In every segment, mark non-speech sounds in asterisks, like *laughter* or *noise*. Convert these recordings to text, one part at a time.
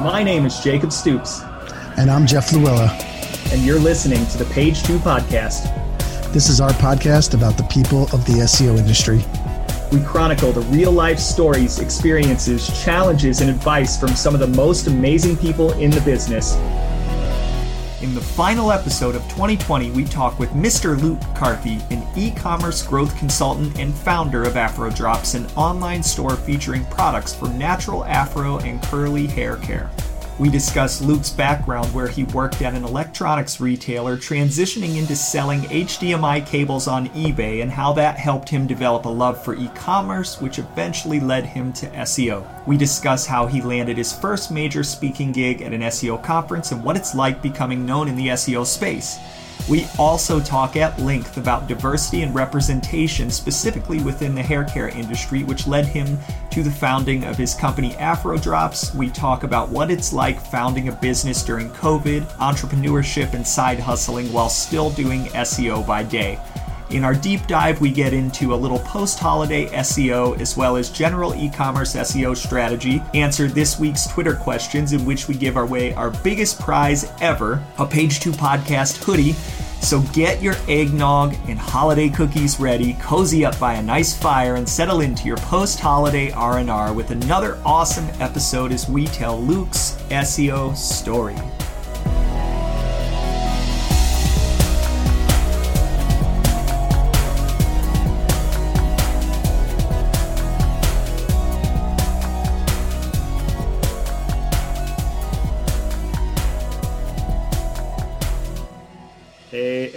My name is Jacob Stoops. And I'm Jeff Louella. And you're listening to the Page Two Podcast. This is our podcast about the people of the SEO industry. We chronicle the real life stories, experiences, challenges, and advice from some of the most amazing people in the business. In the final episode of 2020, we talk with Mr. Luke Carthy, an e commerce growth consultant and founder of Afro Drops, an online store featuring products for natural afro and curly hair care. We discuss Luke's background where he worked at an electronics retailer, transitioning into selling HDMI cables on eBay, and how that helped him develop a love for e commerce, which eventually led him to SEO. We discuss how he landed his first major speaking gig at an SEO conference and what it's like becoming known in the SEO space. We also talk at length about diversity and representation, specifically within the hair care industry, which led him to the founding of his company Afro Drops. We talk about what it's like founding a business during COVID, entrepreneurship, and side hustling while still doing SEO by day. In our deep dive, we get into a little post holiday SEO as well as general e commerce SEO strategy, answer this week's Twitter questions, in which we give away our biggest prize ever a Page 2 podcast hoodie. So get your eggnog and holiday cookies ready, cozy up by a nice fire, and settle into your post-holiday R&R with another awesome episode as we tell Luke's SEO story.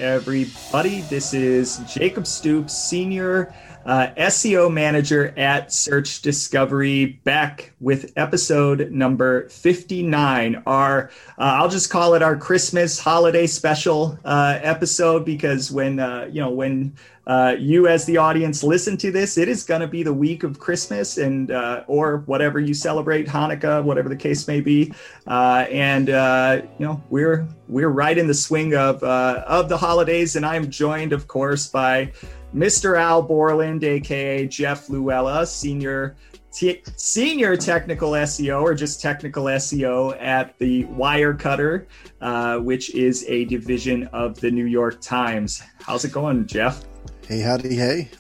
Everybody. This is Jacob Stoops, Senior uh, SEO Manager at Search Discovery, back with episode number 59. Our, uh, I'll just call it our Christmas holiday special uh, episode because when, uh, you know, when uh, you as the audience listen to this, it is going to be the week of Christmas and uh, or whatever you celebrate, Hanukkah, whatever the case may be. And you know we're we're right in the swing of uh, of the holidays, and I'm joined, of course, by Mr. Al Borland, aka Jeff Louella, senior. T- senior technical SEO or just technical SEO at the Wirecutter, uh, which is a division of the New York Times. How's it going, Jeff? Hey, howdy, hey.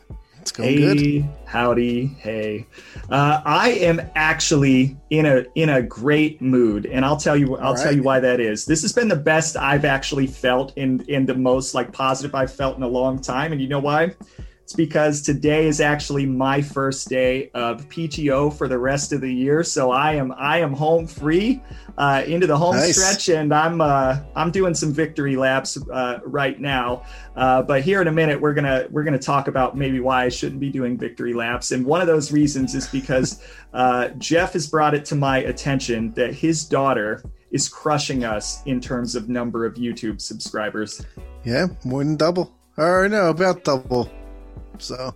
It's going hey, good. Howdy, hey. Uh, I am actually in a in a great mood, and I'll tell you I'll right. tell you why that is. This has been the best I've actually felt in in the most like positive I've felt in a long time, and you know why? It's because today is actually my first day of PTO for the rest of the year, so I am I am home free uh, into the home nice. stretch, and I'm uh, I'm doing some victory laps uh, right now. Uh, but here in a minute, we're gonna we're gonna talk about maybe why I shouldn't be doing victory laps, and one of those reasons is because *laughs* uh, Jeff has brought it to my attention that his daughter is crushing us in terms of number of YouTube subscribers. Yeah, more than double. Or no, about double. So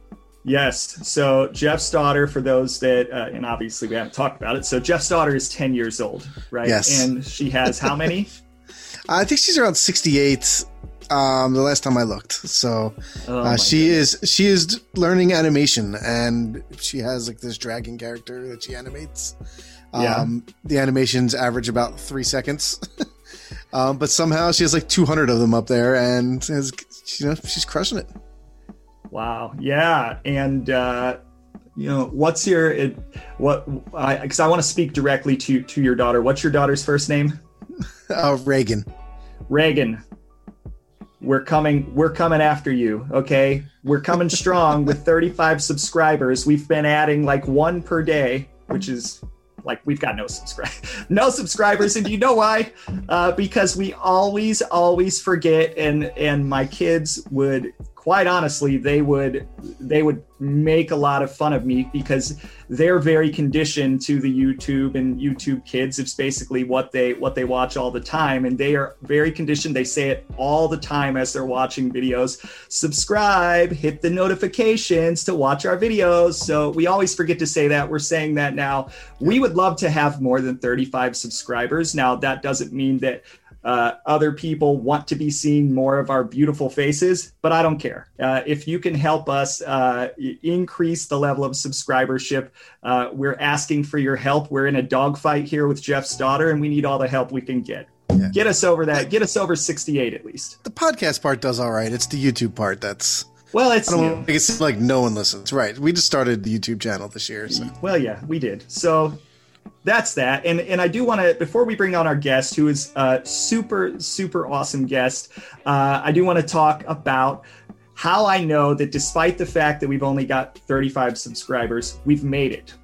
Yes. So Jeff's daughter, for those that, uh, and obviously we haven't talked about it. So Jeff's daughter is 10 years old, right? Yes. And she has how many? *laughs* I think she's around 68. Um, the last time I looked. So oh uh, she goodness. is she is learning animation, and she has like this dragon character that she animates. Yeah. Um, the animations average about three seconds. *laughs* um, but somehow she has like 200 of them up there, and has, you know she's crushing it. Wow. Yeah. And, uh, you know, what's your, it, what, because I, I want to speak directly to, to your daughter. What's your daughter's first name? *laughs* Uh, Reagan. Reagan. We're coming, we're coming after you. Okay. We're coming strong with *laughs* 35 subscribers. We've been adding like one per day, which is like we've got no subscribe *laughs* no subscribers and you know why uh, because we always always forget and and my kids would quite honestly, they would they would make a lot of fun of me because they're very conditioned to the YouTube and YouTube kids. It's basically what they what they watch all the time, and they are very conditioned. They say it all the time as they're watching videos. Subscribe, hit the notifications to watch our videos. So we always forget to say that. We're saying that now. We would love to have more than 35 subscribers. Now that doesn't mean that uh, other people want to be seeing more of our beautiful faces, but I don't care. Uh, if you can help us uh, increase the level of subscribership, uh, we're asking for your help. We're in a dogfight here with Jeff's daughter, and we need all the help we can get. Yeah. Get us over that. Get us over 68 at least. The podcast part does all right. It's the YouTube part that's. Well, it's I it's like no one listens. Right. We just started the YouTube channel this year. So. Well, yeah, we did. So that's that. And and I do want to before we bring on our guest, who is a super super awesome guest, uh, I do want to talk about how I know that despite the fact that we've only got 35 subscribers, we've made it.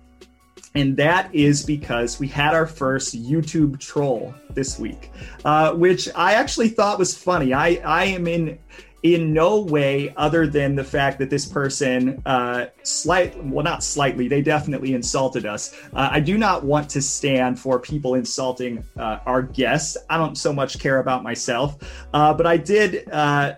And that is because we had our first YouTube troll this week, uh, which I actually thought was funny. I, I am in in no way other than the fact that this person uh slight well not slightly they definitely insulted us. Uh, i do not want to stand for people insulting uh, our guests. I don't so much care about myself. Uh, but i did uh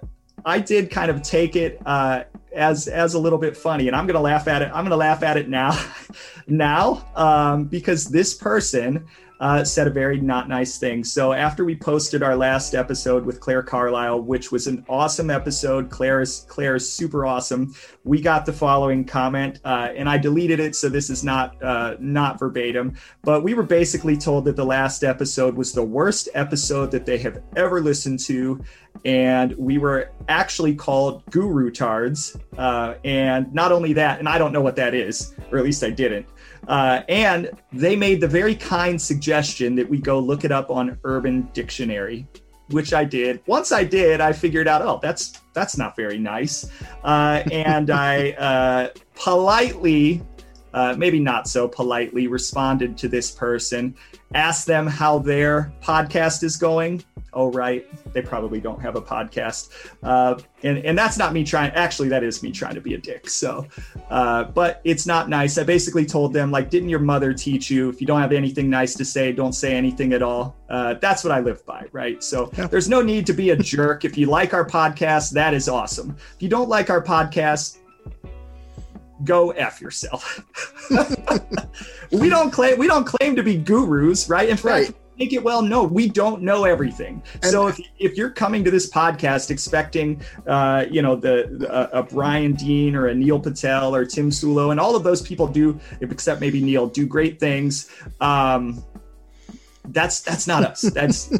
i did kind of take it uh as as a little bit funny and i'm gonna laugh at it i'm gonna laugh at it now *laughs* now um because this person uh, said a very not nice thing. So after we posted our last episode with Claire Carlisle, which was an awesome episode, Claire is Claire is super awesome. We got the following comment, uh, and I deleted it, so this is not uh, not verbatim. But we were basically told that the last episode was the worst episode that they have ever listened to, and we were actually called guru tards. Uh, and not only that, and I don't know what that is, or at least I didn't. Uh, and they made the very kind suggestion that we go look it up on Urban Dictionary, which I did. Once I did, I figured out, oh, that's that's not very nice, uh, and I *laughs* uh, politely, uh, maybe not so politely, responded to this person, asked them how their podcast is going, oh right. They probably don't have a podcast. Uh, and and that's not me trying actually that is me trying to be a dick. So uh, but it's not nice. I basically told them like didn't your mother teach you? If you don't have anything nice to say don't say anything at all. Uh, that's what i live by right? So yeah. there's no need to be a jerk. If you like our podcast that is awesome. If you don't like our podcast go f yourself. *laughs* We don't claim we don't claim to be gurus right? In fact right make it well known we don't know everything and so if, if you're coming to this podcast expecting uh, you know the, the a brian dean or a neil patel or tim soulo and all of those people do except maybe neil do great things um, that's that's not us. That's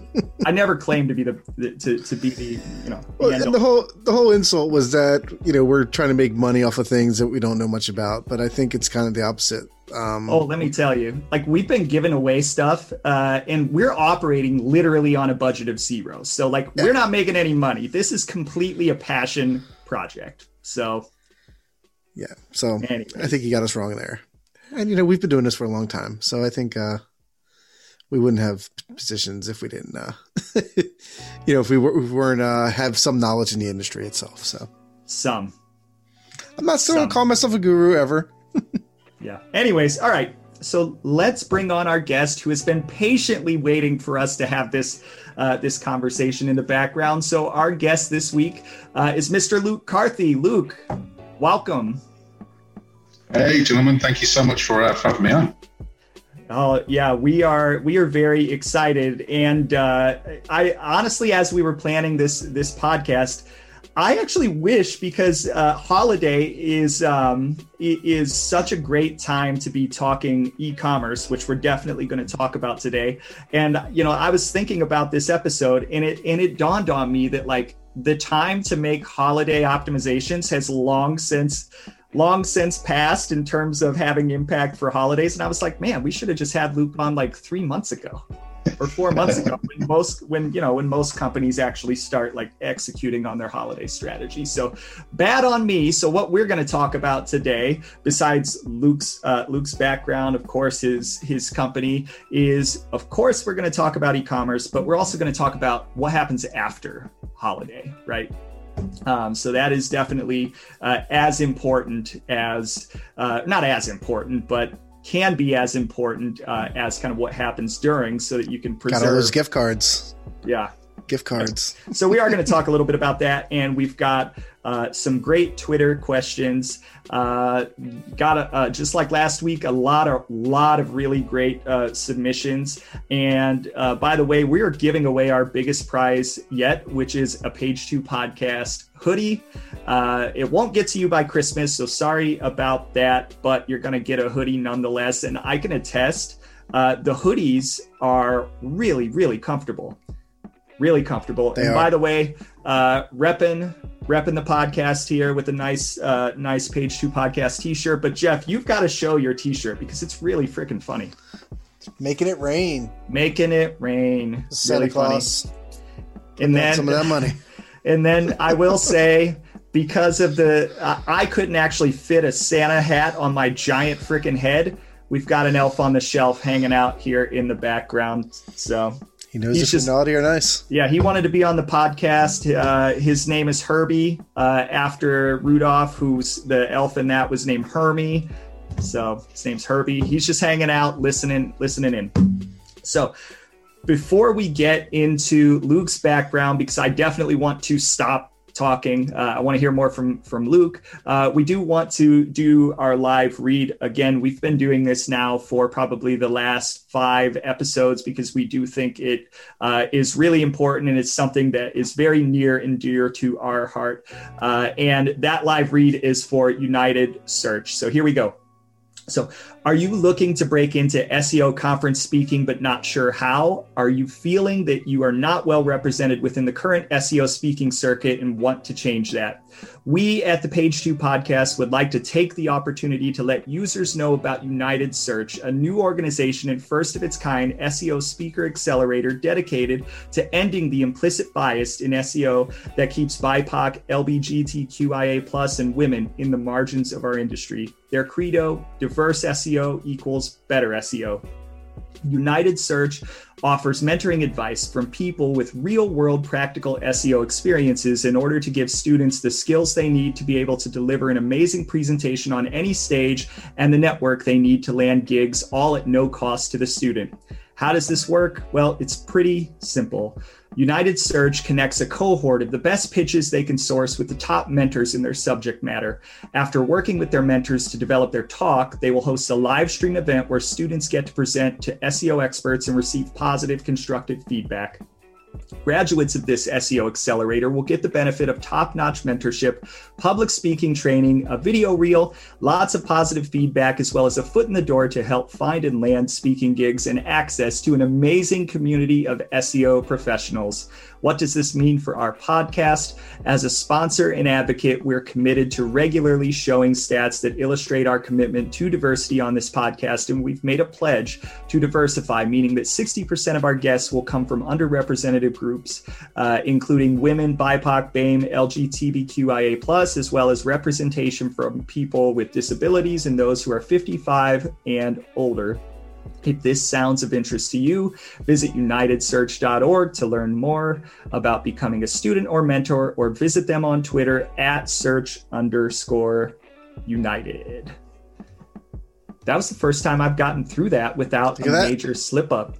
I never claimed to be the, the to, to be the you know. The and the whole the whole insult was that you know we're trying to make money off of things that we don't know much about, but I think it's kind of the opposite. Um, oh, let me tell you, like we've been giving away stuff, uh, and we're operating literally on a budget of zero. So like yeah. we're not making any money. This is completely a passion project. So yeah. So Anyways. I think you got us wrong there. And you know we've been doing this for a long time, so I think. uh we wouldn't have positions if we didn't, uh, *laughs* you know, if we, were, if we weren't uh, have some knowledge in the industry itself. So some. I'm not still gonna call myself a guru ever. *laughs* yeah. Anyways, all right. So let's bring on our guest who has been patiently waiting for us to have this uh, this conversation in the background. So our guest this week uh, is Mr. Luke Carthy. Luke, welcome. Hey, gentlemen. Thank you so much for, uh, for having me on. Oh yeah, we are we are very excited, and uh, I honestly, as we were planning this this podcast, I actually wish because uh, holiday is um, is such a great time to be talking e-commerce, which we're definitely going to talk about today. And you know, I was thinking about this episode, and it and it dawned on me that like the time to make holiday optimizations has long since long since passed in terms of having impact for holidays. And I was like, man, we should have just had Luke on like three months ago or four months ago when most when you know when most companies actually start like executing on their holiday strategy. So bad on me. So what we're going to talk about today besides luke's uh, luke's background of course his his company is of course we're going to talk about e-commerce but we're also going to talk about what happens after holiday right? Um, so that is definitely uh, as important as, uh, not as important, but can be as important uh, as kind of what happens during so that you can preserve. Got all those gift cards. Yeah. gift cards. So we are going to talk a little bit about that, and we've got uh, some great Twitter questions. Uh, got a, uh, just like last week, a lot of lot of really great uh, submissions. And uh, by the way, we are giving away our biggest prize yet, which is a Page Two podcast hoodie. Uh, it won't get to you by Christmas, so sorry about that, but you're going to get a hoodie nonetheless. And I can attest. the hoodies are really, really comfortable really comfortable. They and are. by the way, uh, repping repping the podcast here with a nice uh, nice page two podcast t-shirt. But Jeff, you've got to show your t-shirt because it's really freaking funny. Making it rain. Making it rain. Santa really Claus. Funny. And then some of that money. *laughs* And then I will say, because of the, uh, I couldn't actually fit a Santa hat on my giant freaking head. We've got an elf on the shelf hanging out here in the background. So he knows He's if just, naughty or nice. Yeah, he wanted to be on the podcast. Uh, his name is Herbie, uh, after Rudolph, who's the elf in that was named Hermie. So his name's Herbie. He's just hanging out, listening, listening in. So before we get into Luke's background, because I definitely want to stop talking. Uh, I want to hear more from from Luke. Uh, we do want to do our live read again. We've been doing this now for probably the last five episodes because we do think it uh, is really important and it's something that is very near and dear to our heart. Uh, and that live read is for United Search. So here we go. So, are you looking to break into SEO conference speaking but not sure how? Are you feeling that you are not well represented within the current SEO speaking circuit and want to change that? We at the Page Two podcast would like to take the opportunity to let users know about United Search, a new organization and first of its kind SEO speaker accelerator dedicated to ending the implicit bias in SEO that keeps BIPOC, LBGTQIA, and women in the margins of our industry. Their credo diverse SEO equals better SEO. United Search offers mentoring advice from people with real world practical SEO experiences in order to give students the skills they need to be able to deliver an amazing presentation on any stage and the network they need to land gigs, all at no cost to the student. How does this work? Well, it's pretty simple. United Search connects a cohort of the best pitches they can source with the top mentors in their subject matter. After working with their mentors to develop their talk, they will host a live stream event where students get to present to SEO experts and receive positive, constructive feedback. Graduates of this SEO accelerator will get the benefit of top notch mentorship, public speaking training, a video reel, lots of positive feedback, as well as a foot in the door to help find and land speaking gigs and access to an amazing community of SEO professionals. What does this mean for our podcast? As a sponsor and advocate, we're committed to regularly showing stats that illustrate our commitment to diversity on this podcast. And we've made a pledge to diversify, meaning that 60% of our guests will come from underrepresented groups, uh, including women, BIPOC, BAME, LGBTQIA, as well as representation from people with disabilities and those who are 55 and older. If this sounds of interest to you, visit unitedsearch.org to learn more about becoming a student or mentor, or visit them on Twitter at search underscore united. That was the first time I've gotten through that without a that. major slip up.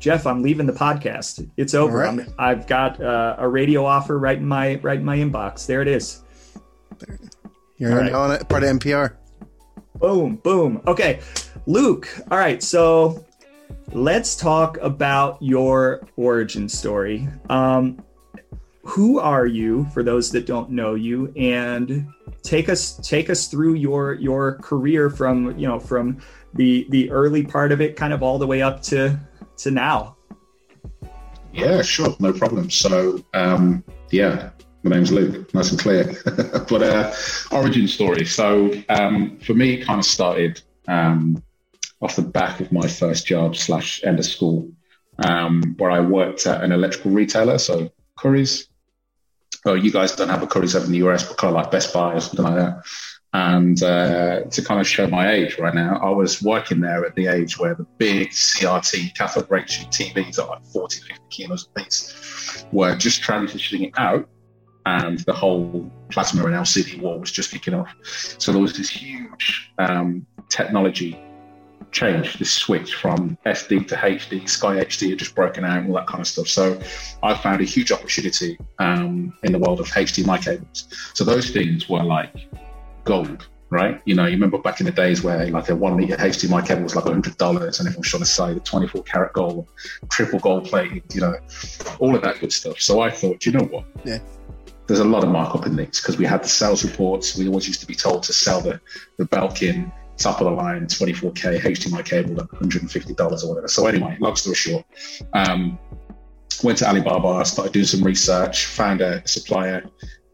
Jeff, I'm leaving the podcast. It's over. I have got uh, a radio offer right in my right in my inbox. There it is. You're right. on part of NPR. Boom, boom. Okay. Luke, all right, so let's talk about your origin story. Um, who are you for those that don't know you and take us take us through your your career from you know from the the early part of it kind of all the way up to to now. Yeah sure no problem. So um yeah my name's luke nice and clear. *laughs* But uh origin story. So um for me it kind of started um off the back of my first job slash end of school, um, where I worked at an electrical retailer, so Currys. Oh, you guys don't have a Currys over in the US, but kind of like Best Buy or something like that. And uh, to kind of show my age right now, I was working there at the age where the big CRT cathode ray tube TVs like 40, 50 kilos a piece were just transitioning out and the whole plasma and LCD war was just kicking off. So there was this huge um, technology change, this switch from SD to HD, Sky HD had just broken out, and all that kind of stuff. So I found a huge opportunity um, in the world of HDMI cables. So those things were like gold, right? You know, you remember back in the days where like a one meter HDMI cable was like hundred dollars, and everyone was trying to say the 24 karat gold, triple gold plated, you know, all of that good stuff. So I thought, you know what? Yeah. There's a lot of markup in these because we had the sales reports. We always used to be told to sell the the Belkin top of the line 24k HDMI cable at 150 dollars or whatever. So anyway, long story short, um, went to Alibaba, started doing some research, found a supplier.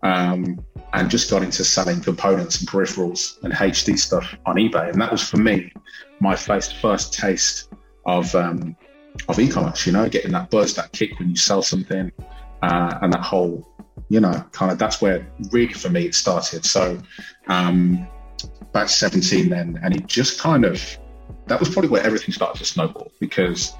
Um, and just got into selling components and peripherals and HD stuff on eBay. And that was for me my first first taste of um, of e-commerce. You know, getting that buzz, that kick when you sell something, uh, and that whole, you know, kind of that's where really for me it started. So, um, about 17 then, and it just kind of that was probably where everything started to snowball because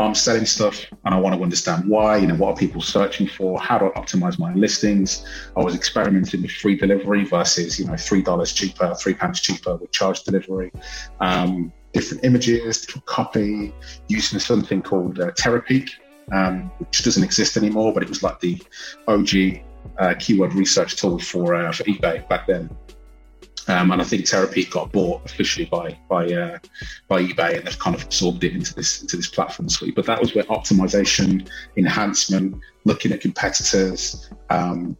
I'm selling stuff and I want to understand why, you know, what are people searching for? How do I optimize my listings? I was experimenting with free delivery versus, you know, $3 cheaper, three pounds cheaper with charge delivery, um, different images, different copy, using something called uh, Terapeak, um, which doesn't exist anymore, but it was like the OG uh, keyword research tool for, uh, for eBay back then. Um, and I think Terapeak got bought officially by by uh, by eBay, and they've kind of absorbed it into this into this platform suite. But that was where optimization, enhancement, looking at competitors, um,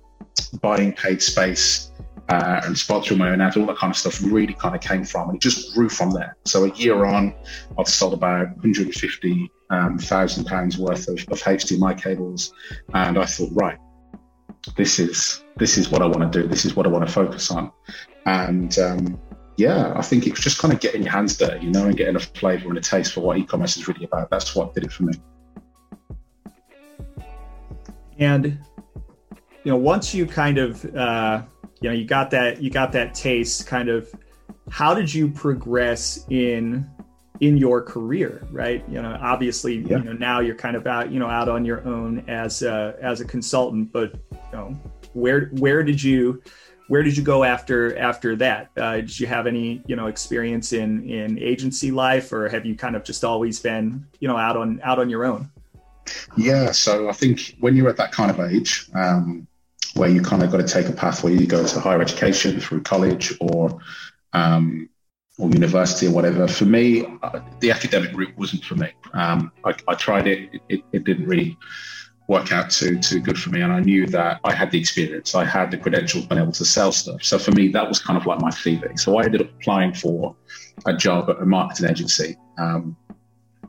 buying paid space, uh, and sponsoring my own ads, all that kind of stuff really kind of came from, and it just grew from there. So a year on, I've sold about 150 thousand um, pounds worth of, of HDMI cables, and I thought, right, this is this is what I want to do. This is what I want to focus on. And um, yeah, I think it was just kind of getting your hands dirty, you know, and getting a flavour and a taste for what e-commerce is really about. That's what did it for me. And you know, once you kind of uh, you know you got that you got that taste, kind of, how did you progress in in your career right you know obviously yeah. you know now you're kind of out you know out on your own as a as a consultant but you know where where did you where did you go after after that? Uh, did you have any you know experience in in agency life, or have you kind of just always been you know out on out on your own? Yeah, so I think when you're at that kind of age, um, where you kind of got to take a path where you go to higher education through college or um, or university or whatever. For me, uh, the academic route wasn't for me. Um, I, I, tried it, it, it didn't really work out too too good for me. And I knew that I had the experience, I had the credentials, been able to sell stuff. So for me, that was kind of like my CV. So I ended up applying for a job at a marketing agency, um,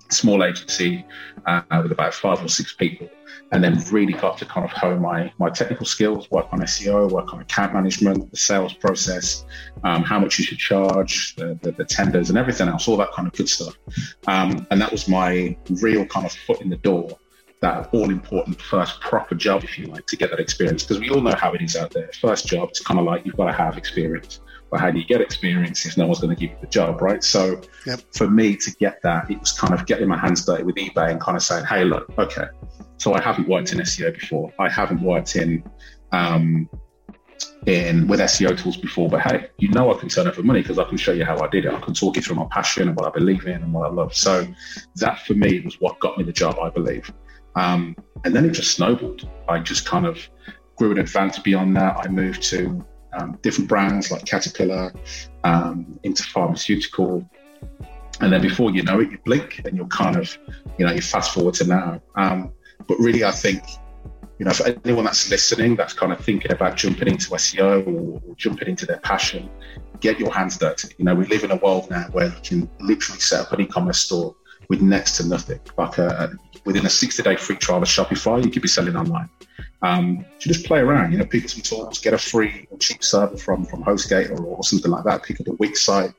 small agency uh, with about five or six people, and then really got to kind of hone my my technical skills, work on SEO, work on account management, the sales process, um, how much you should charge, the, the, the, tenders, and everything else, all that kind of good stuff. Um, and that was my real kind of foot in the door that all important first proper job, if you like, to get that experience. Because we all know how it is out there. First job, it's kind of like you've got to have experience. But how do you get experience if no one's going to give you the job, right? So yep. for me to get that, it was kind of getting my hands dirty with eBay and kind of saying, hey, look, okay, so I haven't worked in SEO before. I haven't worked in um, in with SEO tools before, but hey, you know I can turn over money because I can show you how I did it. I can talk you through my passion and what I believe in and what I love. So that for me was what got me the job, I believe. Um, and then it just snowballed. I just kind of grew in advance beyond that. I moved to um, different brands like Caterpillar, um, into pharmaceutical. And then before you know it, you blink and you're kind of, you know, you fast forward to now. Um, but really, I think, you know, for anyone that's listening, that's kind of thinking about jumping into SEO or, or jumping into their passion, get your hands dirty. You know, we live in a world now where you can literally set up an e-commerce store with next to nothing. Like a within a 60 day free trial of Shopify, you could be selling online. Um, so just play around, you know, pick some tools, get a free or cheap server from from HostGator or, or something like that. Pick up a Wix site,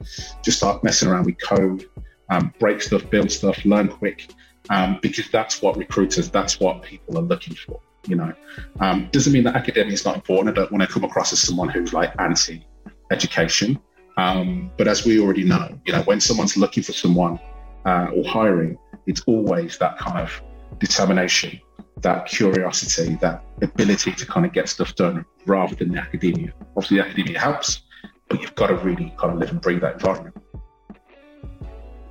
just start messing around with code, um, break stuff, build stuff, learn quick, um, because that's what recruiters, that's what people are looking for. You know, um, doesn't mean that academia is not important. I don't want to come across as someone who's like anti-education, um, but as we already know, you know, when someone's looking for someone uh, or hiring, it's always that kind of determination, that curiosity, that ability to kind of get stuff done rather than the academia. Obviously, the academia helps, but you've got to really kind of live and breathe that environment.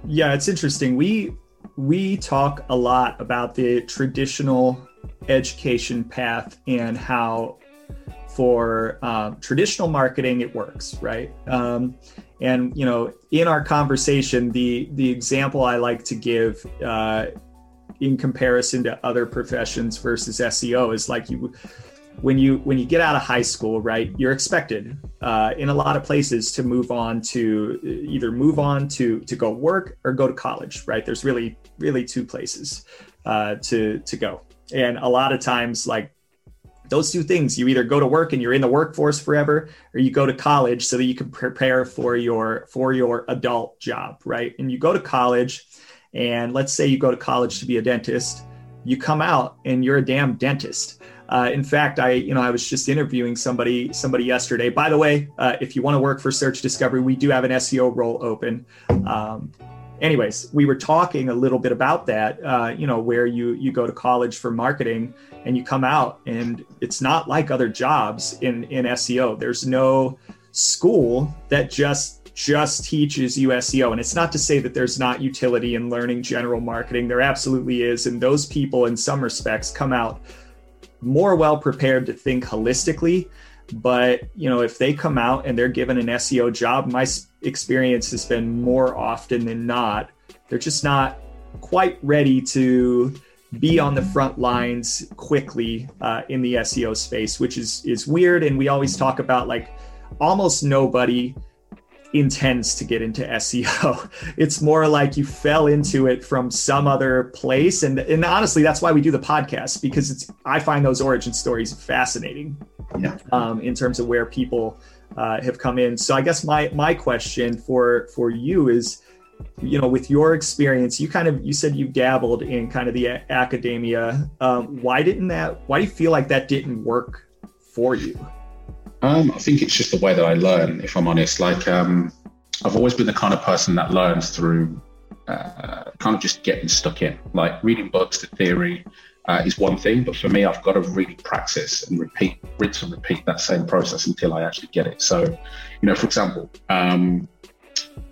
yeah, it's interesting. We we talk a lot about the traditional education path and how for um, traditional marketing it works right um, and you know in our conversation the the example i like to give uh, in comparison to other professions versus seo is like you when you when you get out of high school right you're expected uh, in a lot of places to move on to either move on to to go work or go to college right? There's really really two places uh, to to go. And a lot of times like those two things you either go to work and you're in the workforce forever or you go to college so that you can prepare for your for your adult job right and you go to college and let's say you go to college to be a dentist you come out and you're a damn dentist uh, in fact, I you know I was just interviewing somebody somebody yesterday. By the way, uh, if you want to work for Search Discovery, we do have an SEO role open. Um, anyways, we were talking a little bit about that. Uh, you know, where you you go to college for marketing and you come out, and it's not like other jobs in in SEO. There's no school that just just teaches you SEO. And it's not to say that there's not utility in learning general marketing. There absolutely is. And those people, in some respects, come out more well prepared to think holistically but you know if they come out and they're given an seo job my experience has been more often than not they're just not quite ready to be on the front lines quickly uh, in the seo space which is is weird and we always talk about like almost nobody intends to get into SEO. *laughs* It's more like you fell into it from some other place. And, and honestly, that's why we do the podcast because it's I find those origin stories fascinating yeah. um, in terms of where people uh, have come in. So I guess my my question for for you is, you know, with your experience, you kind of you said you dabbled in kind of the academia. Um, why didn't that? Why do you feel like that didn't work for you? Um, I think it's just the way that I learn, if I'm honest. Like, um, I've always been the kind of person that learns through uh, kind of just getting stuck in. Like, reading books, the theory uh, is one thing, but for me, I've got to really practice and repeat, rinse and repeat that same process until I actually get it. So, you know, for example, um,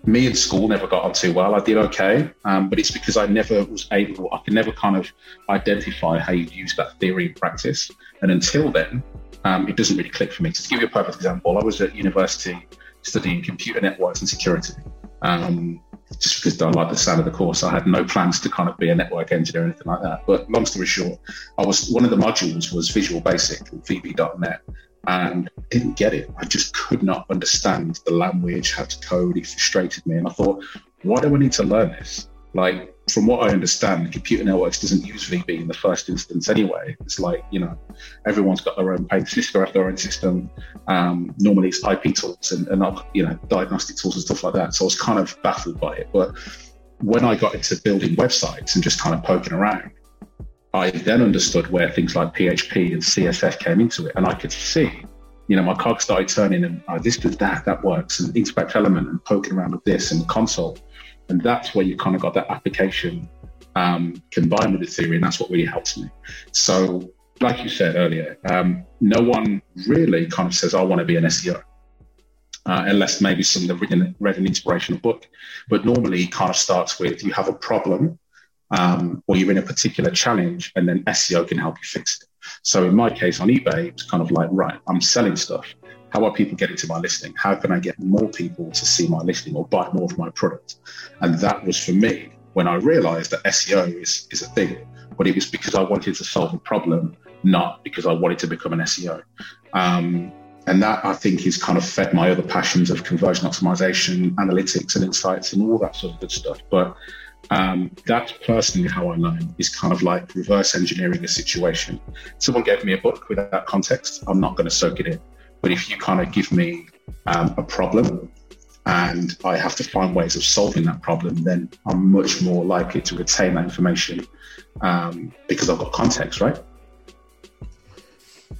me in school never got on too well. I did okay, um, but it's because I never was able, I could never kind of identify how you use that theory in practice. And until then, um, it doesn't really click for me. So to give you a perfect example, I was at university studying computer networks and security. Um, just because I like the sound of the course, I had no plans to kind of be a network engineer or anything like that. But long story short, I was one of the modules was Visual Basic, VB.net, and didn't get it. I just could not understand the language, how to code. It frustrated me, and I thought, why do I need to learn this? Like, from what I understand, computer networks doesn't use VB in the first instance anyway. It's like, you know, everyone's got their own paint. Cisco have their own system. Um, normally it's IP tools and, and, you know, diagnostic tools and stuff like that. So I was kind of baffled by it. But when I got into building websites and just kind of poking around, I then understood where things like PHP and CSS came into it. And I could see, you know, my cog started turning and oh, this does that, that works, and inspect element and poking around with this and the console and that's where you kind of got that application um, combined with the theory, and that's what really helps me. So, like you said earlier, um, no one really kind of says, I want to be an SEO. Uh, unless maybe someone read, read an inspirational book. But normally, kind of starts with you have a problem um, or you're in a particular challenge, and then SEO can help you fix it. So, in my case on eBay, it's kind of like, right, I'm selling stuff. How are people getting to my listing? How can I get more people to see my listing or buy more of my product? And that was for me when I realized that SEO is, is a thing, but it was because I wanted to solve a problem, not because I wanted to become an SEO. Um, and that I think has kind of fed my other passions of conversion optimization, analytics, and insights, and all that sort of good stuff. But um, that's personally how I learn is kind of like reverse engineering a situation. Someone gave me a book without context. I'm not going to soak it in. But if you kind of give me um, a problem and I have to find ways of solving that problem, then I'm much more likely to retain that information um, because I've got context, right?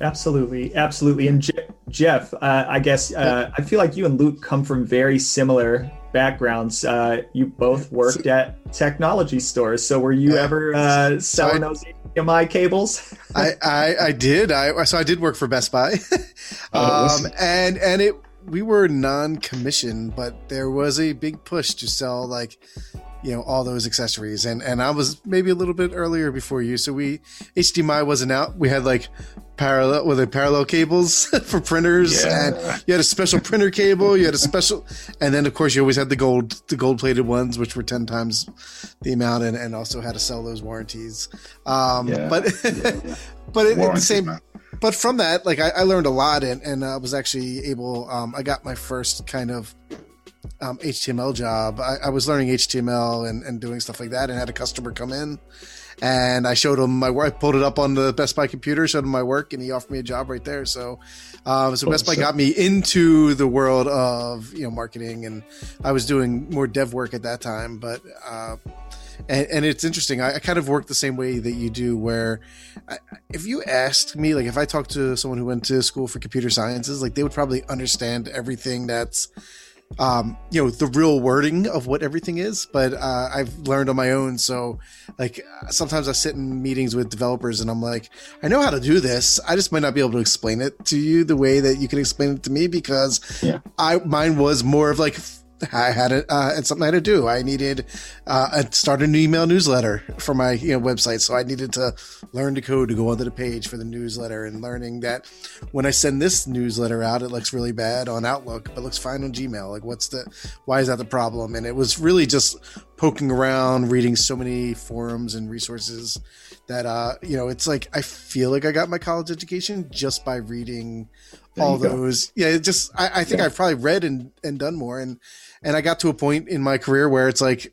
Absolutely, absolutely. And Je- Jeff, uh, I guess uh, I feel like you and Luke come from very similar backgrounds. Uh, you both *laughs* worked at technology stores, so were you ever uh, selling those HDMI cables? *laughs* I, I, I did. I so I did work for Best Buy, *laughs* oh, um, and and it we were non-commissioned, but there was a big push to sell like you know all those accessories. And and i was maybe a little bit earlier before you. So we hdmi wasn't out. We had like parallel with the parallel cables *laughs* for printers? Yeah. and you had a special printer cable. You had a special and then of course you always had the gold the gold plated ones which were 10 times the amount and, and also had to sell those warranties. Um yeah. but *laughs* but at the same. man. but from that like I, I, learned a lot and and i was actually able um i got my first kind of um, HTML job. I, I, was learning HTML and, and doing stuff like that, and had a customer come in, and I showed him my work. I pulled it up on the Best Buy computer, showed him my work, and he offered me a job right there. So, um, so oh, Best Buy got me into the world of you know marketing, and I was doing more dev work at that time, but. Uh, and, and, it's interesting. I, I, kind of work the same way that you do, where I, if you asked me, like if I talked to someone who went to school for computer sciences, like they would probably understand everything that's um, you know, the real wording of what everything is, but uh, I've learned on my own. So, like, sometimes I sit in meetings with developers and I'm like, I know how to do this. I just might not be able to explain it to you the way that you can explain it to me because yeah. I mine was more of like I had it, uh, it's something I had to do. I needed uh, to start an email newsletter for my you know website, so I needed to learn to code to go onto the page for the newsletter, and learning that when I send this newsletter out, it looks really bad on Outlook, but looks fine on Gmail. Like, what's the why is that the problem? And it was really just poking around, reading so many forums and resources that uh, you know, it's like I feel like I got my college education just by reading there all those. Yeah, it just I, I think yeah. I've probably read and, and done more. And and I got to a point in my career where it's like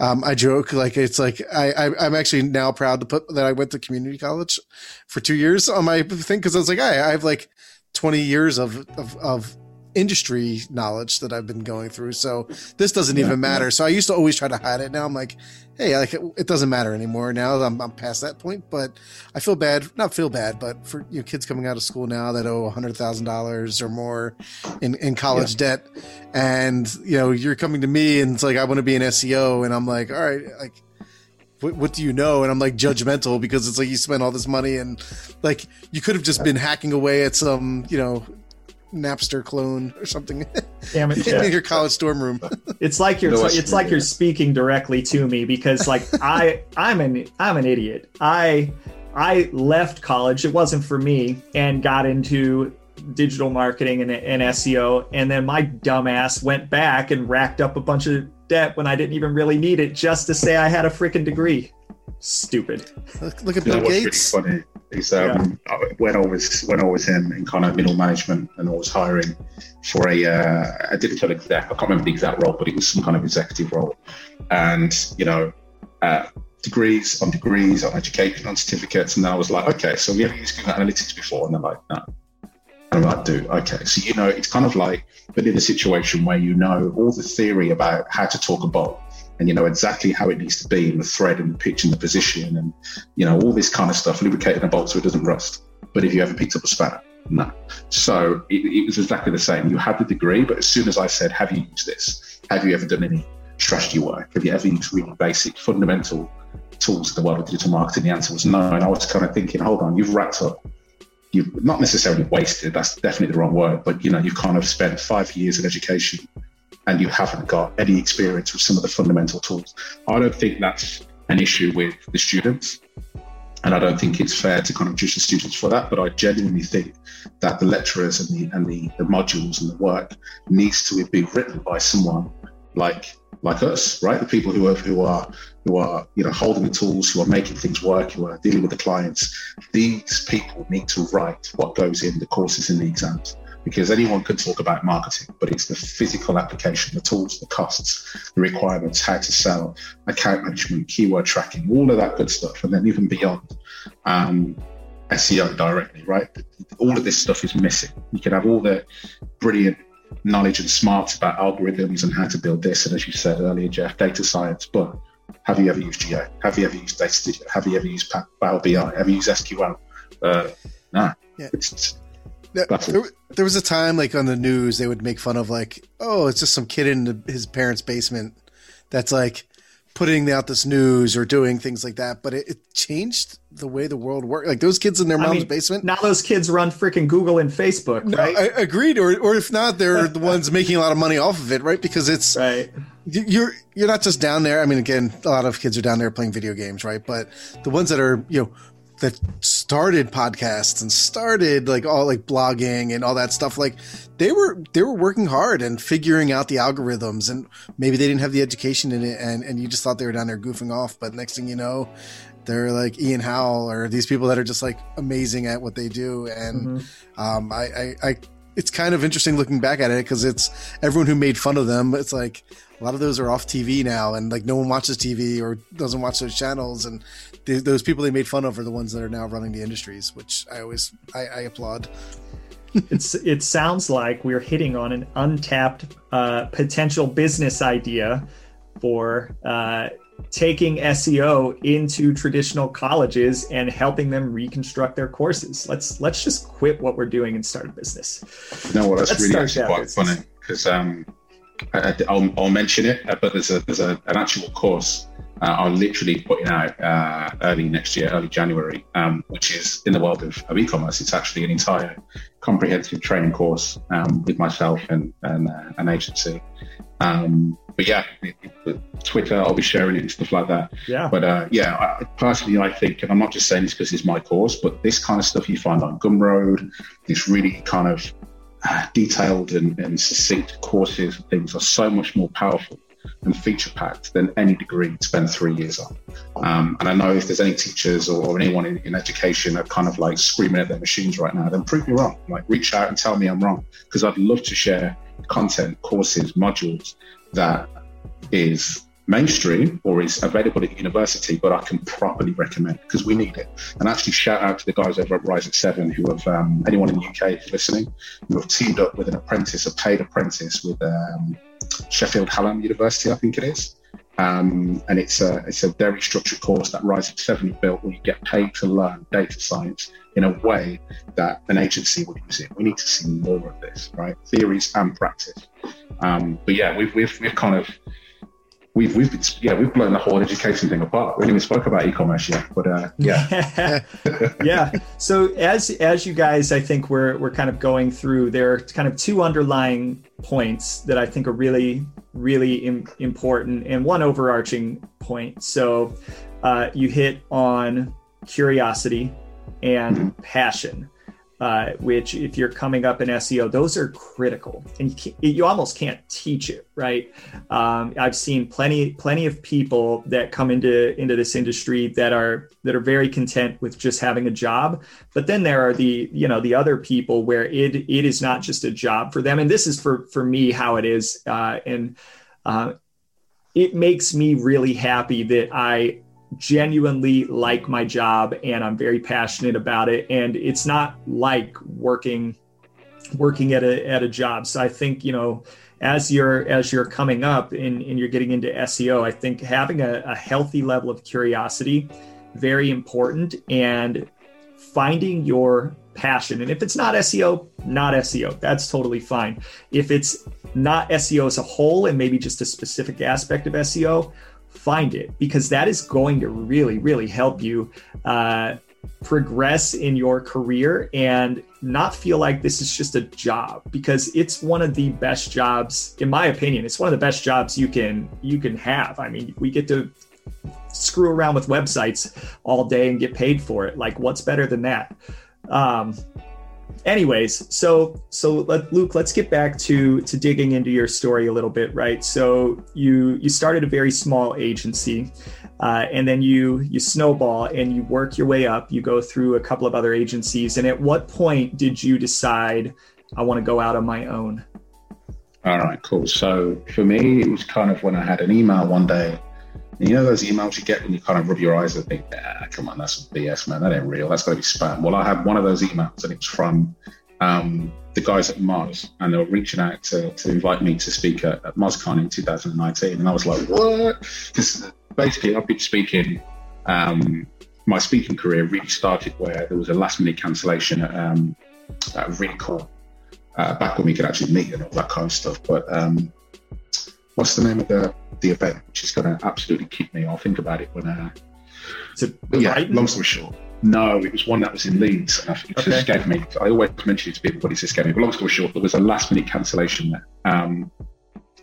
um, I joke like it's like I, I am actually now proud to put that I went to community college for two years on my thing because I was like I, I have like 20 years of, of, of industry knowledge that I've been going through. So this doesn't yeah, even matter. Yeah. So I used to always try to hide it. Now I'm like, hey, like it, it doesn't matter anymore. Now I'm, I'm, past that point, but I feel bad, not feel bad, but for you know, kids coming out of school now that owe hundred thousand dollars or more in, in college yeah. debt. And, you know, you're coming to me and it's like, I want to be an SEO. And I'm like, all right, like, what, what, do you know? And I'm like judgmental because it's like you spent all this money and like you could have just been hacking away at some, you know, Napster clone or something. Damn it! *laughs* in your college dorm room. it's like you're no, it's like you're speaking directly to me because like *laughs* I I'm an I'm an idiot. I I left college. It wasn't for me, and got into digital marketing and, and SEO. And then my dumbass went back and racked up a bunch of debt when I didn't even really need it just to say I had a freaking degree. Stupid. Look, look at Bill Gates. funny is um, yeah. when I was when I was in, in kind of middle management and I was hiring for a uh, a digital exec. I can't remember the exact role, but it was some kind of executive role. And you know, uh, degrees on degrees on education on certificates, and I was like, okay, so we haven't used Google Analytics before, and they're like, no. And I'm like, do okay. So you know, it's kind of like, but in a situation where you know all the theory about how to talk about and you know exactly how it needs to be in the thread and the pitch and the position and you know all this kind of stuff lubricating a bolt so it doesn't rust. But if you ever picked up a spanner no. So it, it, was exactly the same. You had the degree but as soon as i said have you used this? Have you ever done any strategy work? Have you ever used really basic fundamental tools in the world of digital marketing? The answer was no. And i was kind of thinking hold on you've racked up. You've not necessarily wasted that's definitely the wrong word but you know you've kind of spent five years of education and you haven't got any experience with some of the fundamental tools. I don't think that's an issue with the students. And I don't think it's fair to kind of judge the students for that. But I genuinely think that the lecturers and the and the, the modules and the work needs to be written by someone like like us, right? The people who are who are who are you know holding the tools, who are making things work, who are dealing with the clients. These people need to write what goes in the courses and the exams because anyone can talk about marketing, but it's the physical application, the tools, the costs, the requirements, how to sell, account management, keyword tracking, all of that good stuff. And then even beyond um, SEO directly, right? All of this stuff is missing. You can have all the brilliant knowledge and smarts about algorithms and how to build this. And as you said earlier, Jeff, data science, but have you ever used Geo? Have you ever used Data Studio? Have you ever used Power BI? Have you used SQL? Uh, nah, yeah. it's there, there, was a time like on the news they would make fun of like, oh, it's just some kid in the, his parents' basement that's like putting out this news or doing things like that. But it, it changed the way the world worked. Like those kids in their mom's mean, basement. Now those kids run freaking Google and Facebook, right? I agreed. Or or if not, they're the *laughs* ones making a lot of money off of it, right? Because it's right. you're you're not just down there. I mean, again, a lot of kids are down there playing video games, right? But the ones that are you know that started podcasts and started like all like blogging and all that stuff like they were they were working hard and figuring out the algorithms and maybe they didn't have the education in it and and you just thought they were down there goofing off but next thing you know they're like Ian Howell or these people that are just like amazing at what they do and mm-hmm. um I, I I it's kind of interesting looking back at it because it's everyone who made fun of them it's like a lot of those are off TV now, and like no one watches TV or doesn't watch those channels, and those people they made fun of are the ones that are now running the industries, which I always I, I applaud. *laughs* it's it sounds like we're hitting on an untapped uh, potential business idea for uh, taking SEO into traditional colleges and helping them reconstruct their courses. Let's let's just quit what we're doing and start a business. No, well, that's let's really actually quite business. funny because um, I'll, I'll, mention it, but there's a there's a, an actual course uh, I'm literally putting out uh, early next year, early January, um, which is in the world of, of, e-commerce. It's actually an entire comprehensive training course um, with myself and, and uh, an agency. Um, but yeah, it, it, Twitter, I'll be sharing it and stuff like that. Yeah. But uh, yeah, I, personally, I think, and I'm not just saying this because it's my course, but this kind of stuff you find on Gumroad, this really kind of uh, detailed and, and succinct courses and things are so much more powerful and feature packed than any degree to spend three years on. Um, and I know if there's any teachers or, or anyone in, in, education are kind of like screaming at their machines right now, then prove me wrong. Like reach out and tell me I'm wrong because I'd love to share content, courses, modules that is mainstream or is available at university, but I can properly recommend because we need it. And actually, shout out to the guys over at Rise at Seven who have, um, anyone in the UK listening, who have teamed up with an apprentice, a paid apprentice with um, Sheffield Hallam University, I think it is. Um, and it's a it's a very structured course that Rise at Seven built, where you get paid to learn data science in a way that an agency would use it. We need to see more of this, right? Theories and practice. Um, but yeah, we've we've we've kind of we've we've been, yeah we've blown the whole education thing apart. We didn't even spoke about e-commerce yet, but uh, yeah, *laughs* yeah. So as as you guys, I think we're we're kind of going through. There are kind of two underlying points that I think are really really Im- important, and one overarching point. So uh, you hit on curiosity and mm-hmm. passion uh, which if you're coming up in SEO, those are critical, and you, you almost can't teach it, right? Um, I've seen plenty, plenty of people that come into into this industry that are that are very content with just having a job, but then there are the you know the other people where it it is not just a job for them, and this is for for me how it is, uh, and uh, it makes me really happy that I genuinely like my job and I'm very passionate about it. And it's not like working working at a at a job. So I think, you know, as you're as you're coming up and, and you're getting into SEO, I think having a, a healthy level of curiosity, very important, and finding your passion. And if it's not SEO, not SEO. That's totally fine. If it's not SEO as a whole and maybe just a specific aspect of SEO, find it because that is going to really, really help you uh, progress in your career and not feel like this is just a job because it's one of the best jobs in my opinion it's one of the best jobs you can you can have. I mean we get to screw around with websites all day and get paid for it. Like what's better than that? Um, anyways so so let, luke let's get back to to digging into your story a little bit right? So you you started a very small agency uh, and then you you snowball and you work your way up. You go through a couple of other agencies. And at what point did you decide i want to go out on my own all right cool. So for me it was kind of when i had an email one day and you know those emails you get when you kind of rub your eyes and think, ah, come on, that's BS, man. That ain't real. That's got to be spam. Well, I had one of those emails and it was from um, the guys at Moz and they were reaching out to, to invite me to speak at, at MozCon in 2019. And I was like, what? Because basically, I've been speaking, um, my speaking career really started where there was a last minute cancellation at, um, at Recall, uh, back when we could actually meet and all that kind of stuff. But um, what's the name of the the event, which is going to absolutely keep me. I'll think about it when. Uh, so yeah, Brighton? long story short. No, it was one that was in Leeds, and it okay. just me. I always mention it to people, but it just escaped me. But long story short, there was a last minute cancellation there. Um,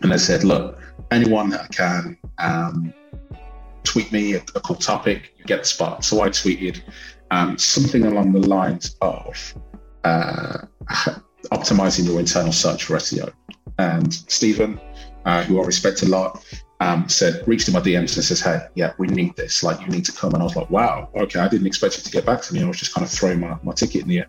and they said, look, anyone that can um, tweet me a, a, cool topic, you get the spot. So I tweeted um, something along the lines of uh, *laughs* optimizing your internal search for SEO. And Stephen, uh, who I respect a lot, um, said, reached in my DMs and says, Hey, yeah, we need this. Like, you need to come. And I was like, Wow, okay, I didn't expect you to get back to me. I was just kind of throwing my, my ticket in the air.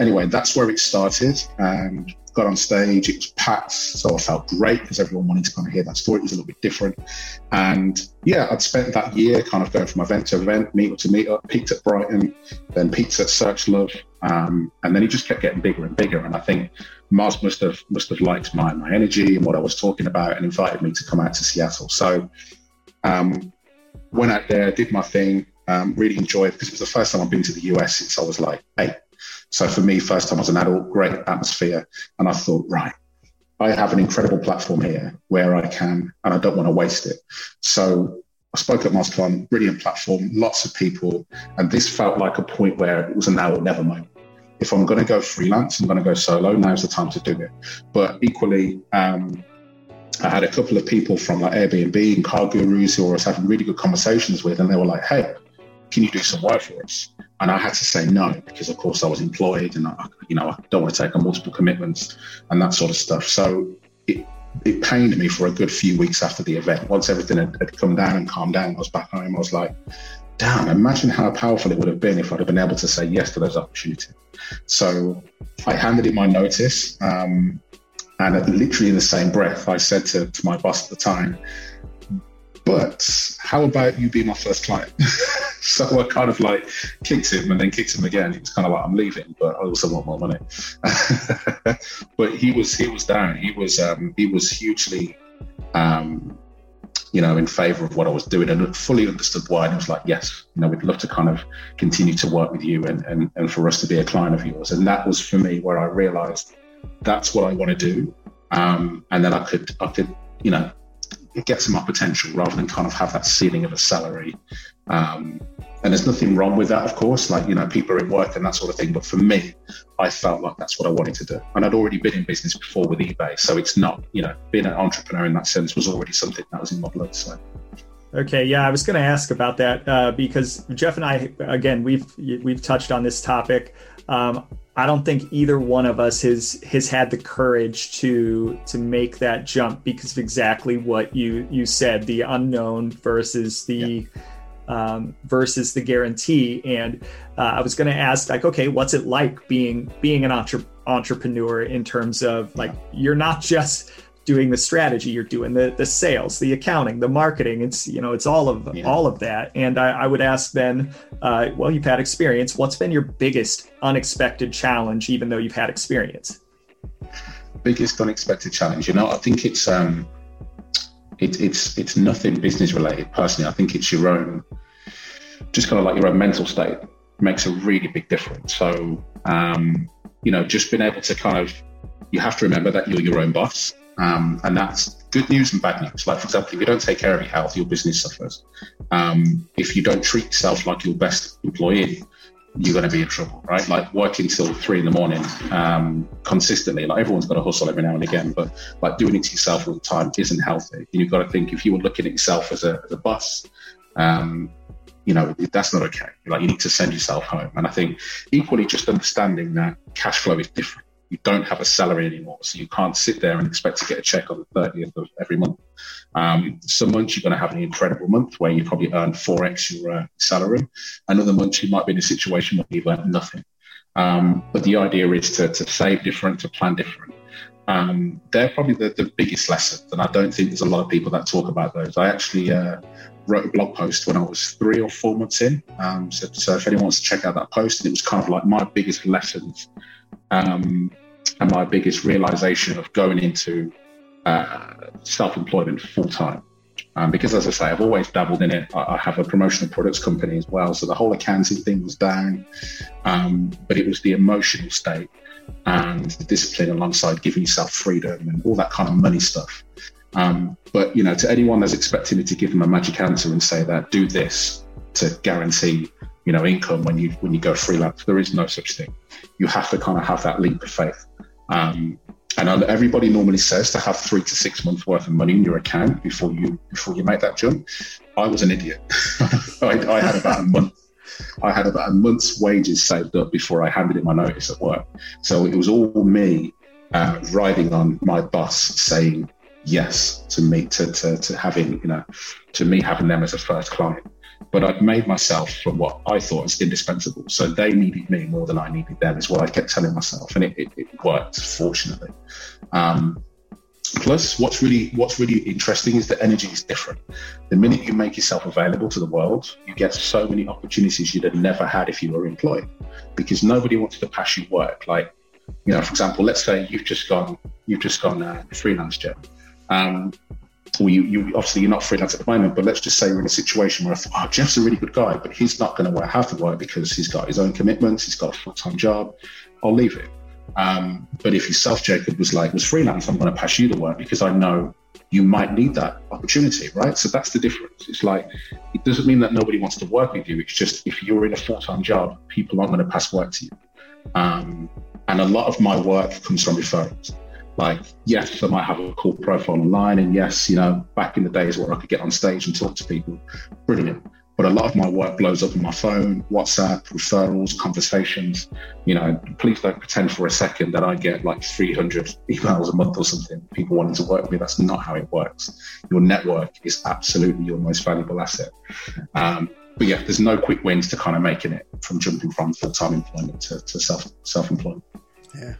Anyway, that's where it started. And got on stage, it was packed. So I felt great because everyone wanted to kind of hear that story. It was a little bit different. And yeah, I'd spent that year kind of going from event to event, meet up to meet up, peaked at Brighton, then peaked at SearchLove. Um, and then he just kept getting bigger and bigger. And I think Moz must have must have liked my my energy and what I was talking about and invited me to come out to Seattle. So um, went out there, did my thing, um, really enjoyed because it was the first time I've been to the US since I was like eight. So for me, first time as an adult, great atmosphere. And I thought, right, I have an incredible platform here where I can, and I don't want to waste it. So I spoke at MozCon, brilliant platform, lots of people. And this felt like a point where it was a now or never moment if I'm going to go freelance, I'm going to go solo. Now's the time to do it. But equally, um, I had a couple of people from like Airbnb and CarGurus who I was having really good conversations with, and they were like, "Hey, can you do some work for us?" And I had to say no because, of course, I was employed, and I, you know, I don't want to take on multiple commitments and that sort of stuff. So it it pained me for a good few weeks after the event. Once everything had, had come down and calmed down, I was back home. I was like, damn, imagine how powerful it would have been if I'd have been able to say yes to those opportunities. So I handed in my notice. Um, and literally in the same breath, I said to, to my boss at the time, but how about you be my first client? *laughs* so I kind of like kicked him and then kicked him again. He was kind of like, I'm leaving, but I also want more money. *laughs* but he was he was down. He was um, he was hugely um, you know, in favor of what I was doing and fully understood why. And it was like, yes, you know, we'd love to kind of continue to work with you and, and, and for us to be a client of yours. And that was for me where I realized that's what I want to do. Um, and then I could, I could, you know, get some more potential rather than kind of have that ceiling of a salary. Um, and there's nothing wrong with that, of course. Like, you know, people are in work and that sort of thing. But for me, I felt like that's what I wanted to do. And I'd already been in business before with eBay. So it's not, you know, being an entrepreneur in that sense was already something that was in my blood. So. Okay, yeah, I was going to ask about that uh, because Jeff and I, again, we've we've touched on this topic. Um, I don't think either one of us has has had the courage to to make that jump because of exactly what you you said, the unknown versus the. Yeah um, versus the guarantee. And uh, I was going to ask, like, okay, what's it like being being an entre- entrepreneur in terms of like you're not *laughs* just doing the strategy you're doing the the sales the accounting the marketing it's you know it's all of yeah. all of that and I, I would ask then uh, well you've had experience what's been your biggest unexpected challenge even though you've had experience biggest unexpected challenge you know i think it's um it, it's it's nothing business related. Personally, I think it's your own, just kind of like your own mental state makes a really big difference. So, um, you know, just being able to kind of, you have to remember that you're your own boss, um, and that's good news and bad news. Like for example, if you don't take care of your health, your business suffers. Um, if you don't treat yourself like your best employee, you're going to be in trouble, right? Like working till three in the morning um, consistently. Like everyone's got to hustle every now and again, but like doing it to yourself all the time isn't healthy. And you've got to think if you were looking at yourself as a, as a boss, um, you know, that's not okay. Like you need to send yourself home. And I think equally just understanding that cash flow is different you don't have a salary anymore. So you can't sit there and expect to get a check on the 30th of every month. Um, some months you're going to have an incredible month where you probably earn 4x your uh, salary. Another month you might be in a situation where you've earned nothing. Um, but the idea is to, to save different, to plan different. Um, they're probably the, the biggest lessons. And I don't think there's a lot of people that talk about those. I actually uh, wrote a blog post when I was three or four months in. Um, so, so, if anyone wants to check out that post, it was kind of like my biggest lessons um, and my biggest realization of going into uh, self-employment full time. Um, because as I say, I've always dabbled in it. I, I, have a promotional products company as well, so the whole accounting thing was down, um, but it was the emotional state and the discipline alongside giving yourself freedom and all that kind of money stuff. Um, but you know, to anyone that's expecting me to give them a magic answer and say that do this to guarantee you know income when you when you go freelance, there is no such thing. You have to kind of have that leap of faith um, and everybody normally says to have three to six months worth of money in your account before you before you make that jump. I was an idiot. *laughs* I, I, had about a month. I had about a month's wages saved up before I handed in my notice at work. So it was all me uh, riding on my boss saying yes to me to, to to having you know to me having them as a first client but I'd made myself from what I thought was indispensable. So they needed me more than I needed them, is what I kept telling myself, and it, it, it worked, fortunately. Um, plus, what's really what's really interesting is the energy is different. The minute you make yourself available to the world, you get so many opportunities you'd have never had if you were employed, because nobody wants to pass you work. Like, you know, for example, let's say you've just gone you've just gone uh, freelance, job. Um, well, you, you obviously you're not freelance at the moment, but let's just say we're in a situation where I thought, oh, Jeff's a really good guy, but he's not going to have to work because he's got his own commitments, he's got a full time job. I'll leave it. Um, but if yourself, Jacob, was like was freelance, I'm going to pass you the work because I know you might need that opportunity, right? So that's the difference. It's like it doesn't mean that nobody wants to work with you. It's just if you're in a full time job, people aren't going to pass work to you. Um, and a lot of my work comes from referrals like yes i might have a cool profile online and yes you know back in the days where i could get on stage and talk to people. Brilliant. But a lot of my work blows up on my phone whatsapp referrals conversations. You know please don't pretend for a second that i get like 300 emails a month or something. People wanting to work with me that's not how it works. Your network is absolutely your most valuable asset. Um, but yeah there's no quick wins to kind of making it from jumping from full-time employment to, to self self-employment yeah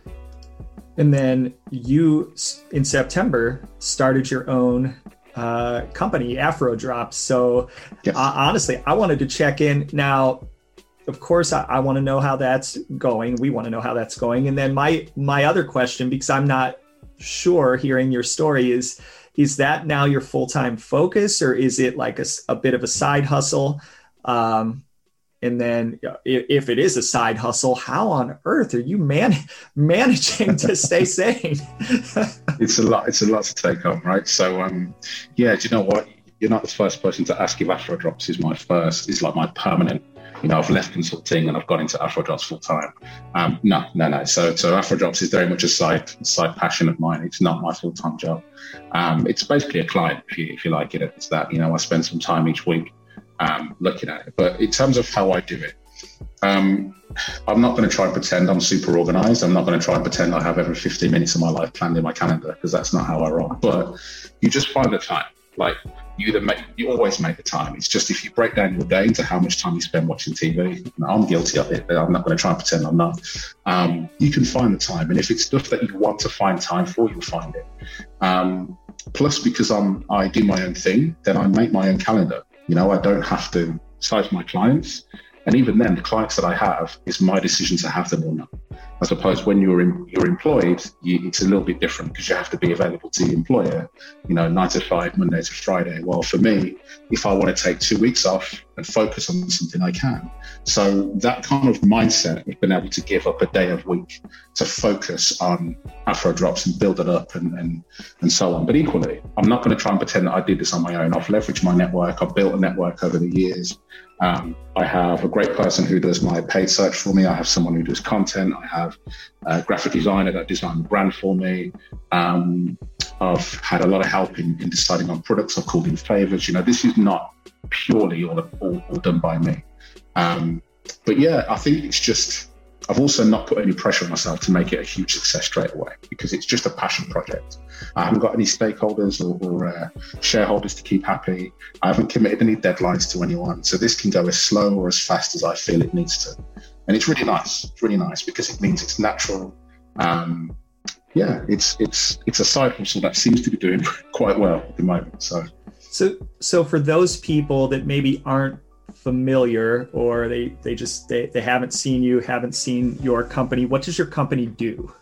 and then you, in September, started your own uh, company, Afro Drops. So yes. uh, honestly, I wanted to check in. Now, of course, I, I want to know how that's going. We want to know how that's going. And then my my other question, because I'm not sure hearing your story, is is that now your full time focus, or is it like a, a bit of a side hustle? Um, and then if it is a side hustle how on earth are you man- *laughs* managing to stay *laughs* sane *laughs* it's a lot it's a lot to take on right so um yeah do you know what you're not the first person to ask if afro drops is my first is like my permanent you know, I've left consulting and I've gone into Afro Drops full time. Um, no, no, no. So, so Afro Drops is very much a side side passion of mine. It's not my full time job. Um, it's basically a client, if you, if you like it. It's that you know, I spend some time each week um, looking at it. But in terms of how I do it, um, I'm not going to try and pretend I'm super organized. I'm not going to try and pretend I have every 15 minutes of my life planned in my calendar because that's not how I roll. But you just find the time. Like you make, you always make the time. It's just if you break down your day into how much time you spend watching TV, I'm guilty of it, but I'm not going to try and pretend I'm not. Um, you can find the time. And if it's stuff that you want to find time for, you'll find it. Um, plus, because I'm, I do my own thing, then I make my own calendar. You know, I don't have to size my clients. And even then, the clients that I have, it's my decision to have them or not. I suppose when you're in, you're employed, you, it's a little bit different because you have to be available to the employer, you know, nine to five, Monday to Friday. Well, for me, if I want to take two weeks off and focus on something, I can. So that kind of mindset of being able to give up a day of week to focus on Afro drops and build it up and, and, and so on. But equally, I'm not going to try and pretend that I did this on my own. I've leveraged my network. I've built a network over the years. Um, I have a great person who does my paid search for me. I have someone who does content. I have a graphic designer that designed the brand for me. Um, I've had a lot of help in, in, deciding on products. I've called in favors. You know, this is not purely all, all, all done by me. Um, but yeah, I think it's just I've also not put any pressure on myself to make it a huge success straight away because it's just a passion project. I haven't got any stakeholders or, or uh, shareholders to keep happy. I haven't committed any deadlines to anyone. So this can go as slow or as fast as I feel it needs to. And it's really nice. It's really nice because it means it's natural. Um, yeah, it's it's it's a side hustle that seems to be doing *laughs* quite well at the moment. So, so so for those people that maybe aren't familiar or they they just they, they haven't seen you haven't seen your company. What does your company do?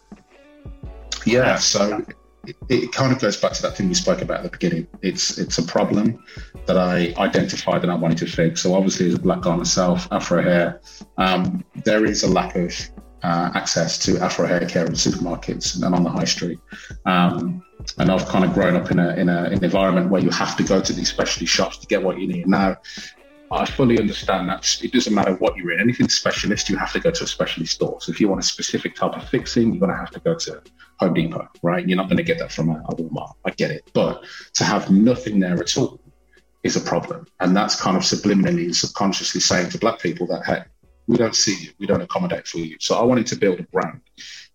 Yeah so it, it, kind of goes back to that thing we spoke about at the beginning. It's it's a problem that i identified and i wanted to fix. So obviously as a black guy myself afro hair um, there is a lack of uh, access to afro hair care in supermarkets and on the high street. Um, and I've kind of grown up in a, in a in an environment where you have to go to these specialty shops to get what you need. Now, I fully understand that it doesn't matter what you're in. Anything specialist, you have to go to a specialist store. So if you want a specific type of fixing, you're going to have to go to Home Depot, right? You're not going to get that from a, a Walmart. I get it. But to have nothing there at all is a problem. And that's kind of subliminally subconsciously saying to black people that, hey, we don't see you, we don't accommodate for you. So I wanted to build a brand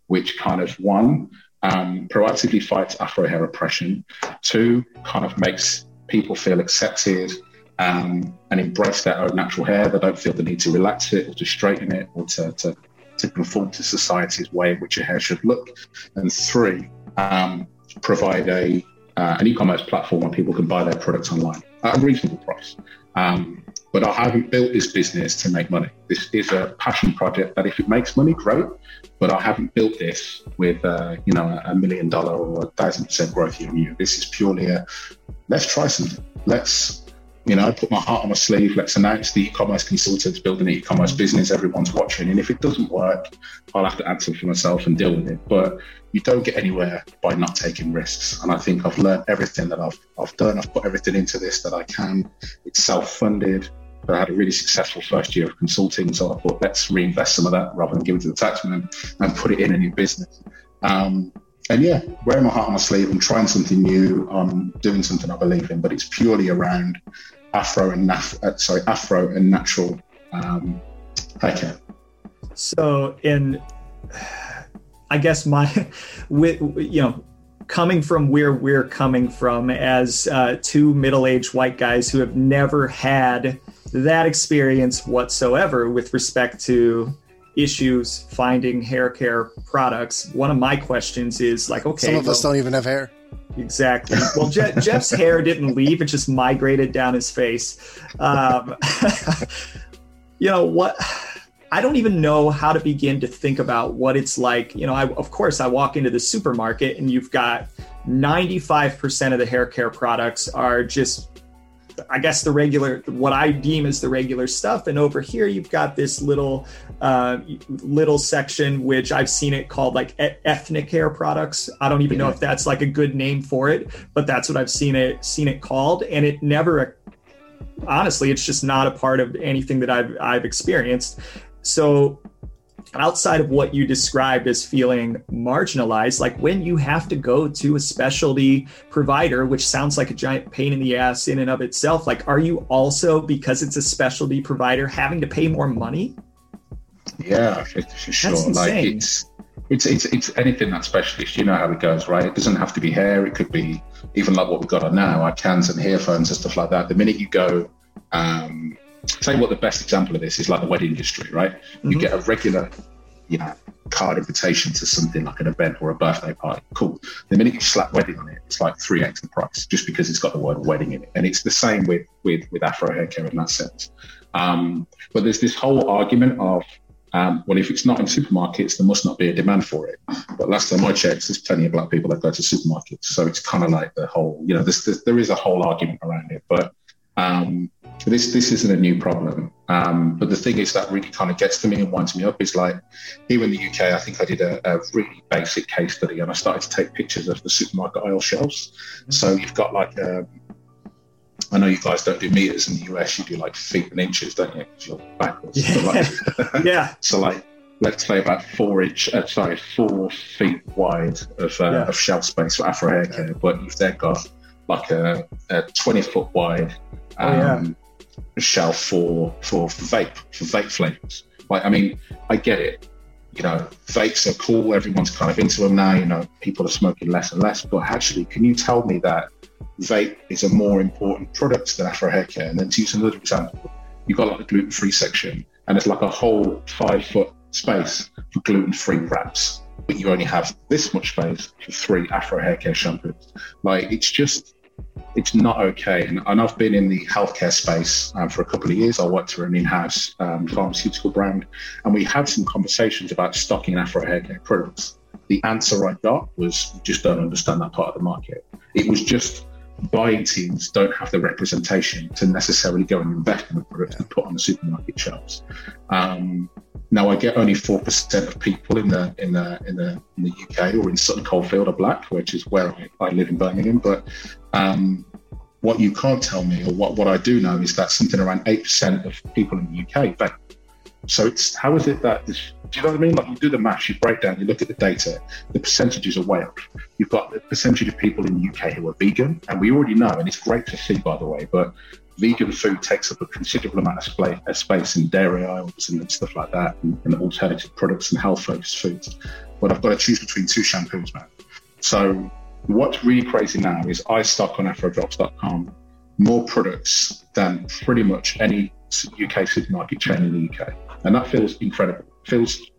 which kind of one, um, proactively fights Afro hair oppression, two, kind of makes people feel accepted um, and embrace their own natural hair. They don't feel the need to relax it or to straighten it or to, to, to conform to society's way in which your hair should look. And three, um, provide a uh, an e-commerce platform where people can buy their products online at a reasonable price. Um, but I haven't built this business to make money. This is a passion project that if it makes money, great. But I haven't built this with uh, you know a million dollar or a thousand percent growth year on year. This is purely a let's try something. Let's you know, I put my heart on my sleeve. Let's announce the e-commerce consultants building an e-commerce business. Everyone's watching, and if it doesn't work, I'll have to answer for myself and deal with it. But you don't get anywhere by not taking risks. And I think I've learned everything that I've I've done. I've put everything into this that I can. It's self-funded. But I had a really successful first year of consulting, so I thought let's reinvest some of that rather than give it to the taxman and put it in a new business. Um, and yeah, wearing my heart on my sleeve and trying something new, I'm doing something I believe in, but it's purely around Afro and naf- uh, sorry, Afro and natural um, hair care. So, in I guess my *laughs* with you know coming from where we're coming from as uh, two middle-aged white guys who have never had that experience whatsoever with respect to issues finding hair care products one of my questions is like okay some of well, us don't even have hair Exactly. Well, Je- *laughs* Jeff's hair didn't leave; it just migrated down his face. Um, *laughs* you know what? I don't even know how to begin to think about what it's like. You know, I, of course, I walk into the supermarket and you've got 95% of the hair care products are just I guess the regular, what I deem as the regular stuff. And over here, you've got this little, uh, little section which I've seen it called like e- ethnic hair products. I don't even know if that's like a good name for it, but that's what I've seen it seen it called. And it never, honestly, it's just not a part of anything that I've I've experienced. So outside of what you described as feeling marginalized, like when you have to go to a specialty provider, which sounds like a giant pain in the ass in and of itself, like are you also, because it's a specialty provider, having to pay more money? Yeah, for, for sure. Like it's, it's it's it's anything that's specialist. You know how it goes, right? It doesn't have to be hair. It could be even like what we've got on now, our cans and earphones and stuff like that. The minute you go um, say what the best example of this is like the wedding industry, right? Mm-hmm. You get a regular, you know, card invitation to something like an event or a birthday party. Cool. The minute you slap wedding on it, it's like three x the price just because it's got the word wedding in it. And it's the same with with with Afro hair care in that sense. Um, but there's this whole argument of um, well, if it's not in supermarkets, there must not be a demand for it. But last time I checked, there's plenty of black people that go to supermarkets. So it's kind of like the whole, you know, there's, there's, there is a whole argument around it. But um, this this isn't a new problem. Um, but the thing is that really kind of gets to me and winds me up is like here in the UK, I think I did a, a really basic case study and I started to take pictures of the supermarket aisle shelves. Mm-hmm. So you've got like um, I know you guys don't do meters in the US, you do like feet and inches, don't you? Because you're backwards. Yeah. like, *laughs* yeah. so like let's say about four inch, uh, sorry, four feet wide of, uh, yeah. of shelf space for Afro hair care, but you've then got like a, a 20 foot wide um, oh, yeah. Shelf for for vape for vape flavors. Like, I mean, I get it. You know, vapes are cool. Everyone's kind of into them now. You know, people are smoking less and less. But actually, can you tell me that vape is a more important product than Afro hair care? And then to use another example, you've got like a gluten free section, and it's like a whole five foot space for gluten free wraps. But you only have this much space for three Afro hair care shampoos. Like, it's just it's not okay. And, and, I've been in the healthcare space um, for a couple of years. I worked for an in-house um, pharmaceutical brand, and we had some conversations about stocking Afro hair care products. The answer I got was, "We just don't understand that part of the market." It was just buying teams don't have the representation to necessarily go and invest in the product and put on the supermarket shelves. Um, now I get only four percent of people in the in the in the in the UK or in Sutton Coldfield are black, which is where I, I live in Birmingham. But um, what you can't tell me, or what, what I do know, is that something around 8% of people in the UK vape. So it's how is it that do you know what I mean? Like you do the math, you break down, you look at the data, the percentages are way up. You've got the percentage of people in the UK who are vegan, and we already know, and it's great to see, by the way, but vegan food takes up a considerable amount of uh, space in dairy aisles and stuff like that, and, and alternative products and health focused foods. But I've got to choose between two shampoos, man. So what's really crazy now is I stock on afrodrops.com more products than pretty much any UK supermarket chain in the UK. And that feels incredible. It feels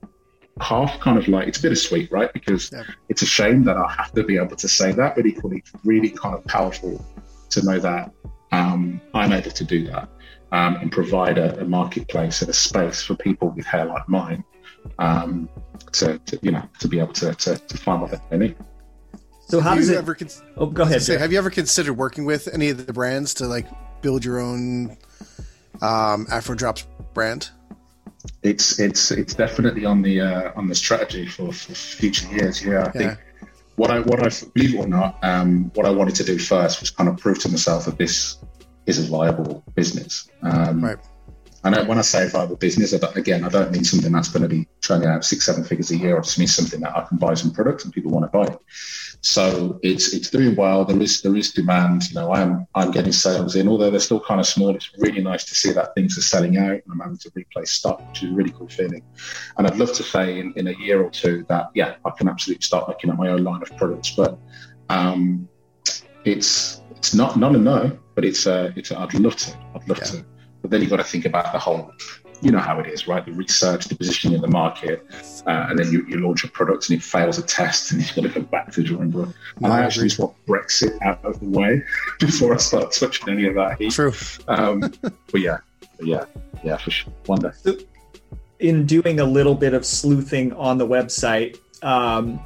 half kind of like it's bittersweet, right? Because yeah. it's a shame that I have to be able to say that, but equally, it's really kind of powerful to know that um, I'm able to do that um, and provide a, a, marketplace and a space for people with hair like mine um, to, to, you know, to be able to, to, to find what they need. So how have does it? Ever con- oh, go ahead. Say, have you ever considered working with any of the brands to like build your own um, Afro Drops brand? It's it's it's definitely on the uh, on the strategy for, for future years. Yeah, I yeah. think what I what I believe it or not, um, what I wanted to do first was kind of prove to myself that this is a viable business. Um, right. And when I say viable business, I again, I don't mean something that's going to be churning out six, seven figures a year. I just mean something that I can buy some products and people want to buy. So it's it's doing well. There is there is demand. You know, I'm I'm getting sales in, although they're still kind of small. It's really nice to see that things are selling out. I'm having to replace stock, which is a really cool feeling. And I'd love to say in, in a year or two that yeah, I can absolutely start looking at my own line of products. But um, it's it's not not a no, but it's uh, it's I'd love to. I'd love yeah. to. But then you've got to think about the whole you know how it is, right? The research, the positioning in the market, uh, and then you, you, launch a product and it fails a test and you've got to go back to the drawing board. And I actually just want Brexit out of the way *laughs* before I start touching any of that heat. True. Um, *laughs* but yeah, but yeah, yeah, for sure. One day. In doing a little bit of sleuthing on the website, um,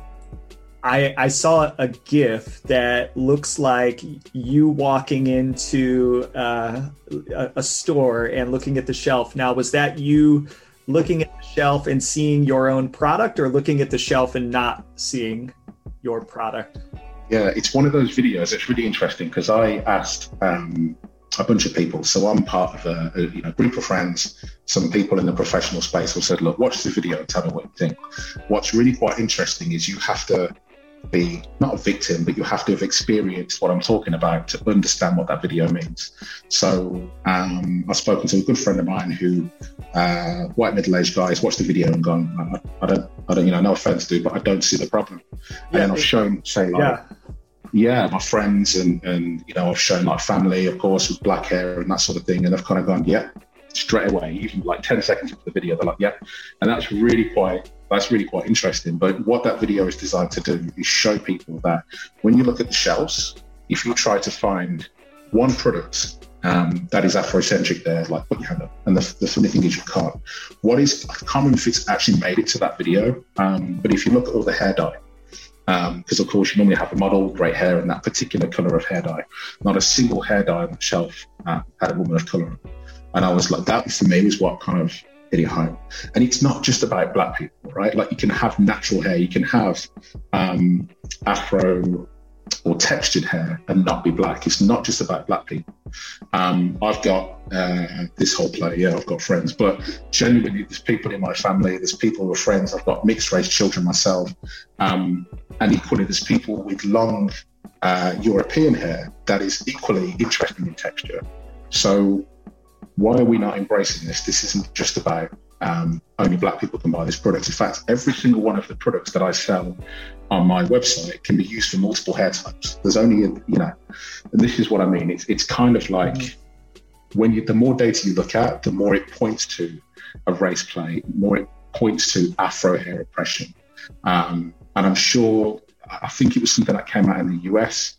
I, I saw a GIF that looks like you walking into uh, a, a, store and looking at the shelf. Now, was that you looking at the shelf and seeing your own product, or looking at the shelf and not seeing your product? Yeah, it's one of those videos. It's really interesting because I asked um, a bunch of people. So I'm part of a, a, you know group of friends. Some people in the professional space who said, "Look, watch the video and tell me what you think." What's really quite interesting is you have to be not a victim, but you have to have experienced what I'm talking about to understand what that video means. So um, I've spoken to a good friend of mine who, uh, white middle-aged guy, has watched the video and gone, I, I, don't, I don't, you know, no offense to, but I don't see the problem. Yeah, and then I've shown, say, like, yeah. yeah, my friends and and you know, I've shown my family, of course, with black hair and that sort of thing, and they've kind of gone, yeah, straight away, even like 10 seconds into the video, they're like, yeah. And that's really quite that's really quite interesting. But what that video is designed to do is show people that when you look at the shelves, if you try to find one product um, that is Afrocentric there, like put your hand up. And the, the funny thing is you can't. What is common if it's actually made it to that video, um, but if you look at all the hair dye, because um, of course you normally have a model, with great hair, and that particular color of hair dye. Not a single hair dye on the shelf uh, had a woman of color. And I was like, that for me was what kind of it home. And it's not just about black people, right? Like you can have natural hair, you can have um, afro or textured hair and not be black. It's not just about black people. Um, I've got uh, this whole play, yeah, I've got friends, but genuinely, there's people in my family, there's people who are friends. I've got mixed race children myself, um, and equally, there's people with long uh, European hair that is equally interesting in texture. So why are we not embracing this? This isn't just about um, only black people can buy this product. In fact, every single one of the products that I sell on my website can be used for multiple hair types. There's only, a, you know, and this is what I mean. It's, it's kind of like when you, the more data you look at, the more it points to a race play, more it points to Afro hair oppression. Um, and I'm sure, I think it was something that came out in the US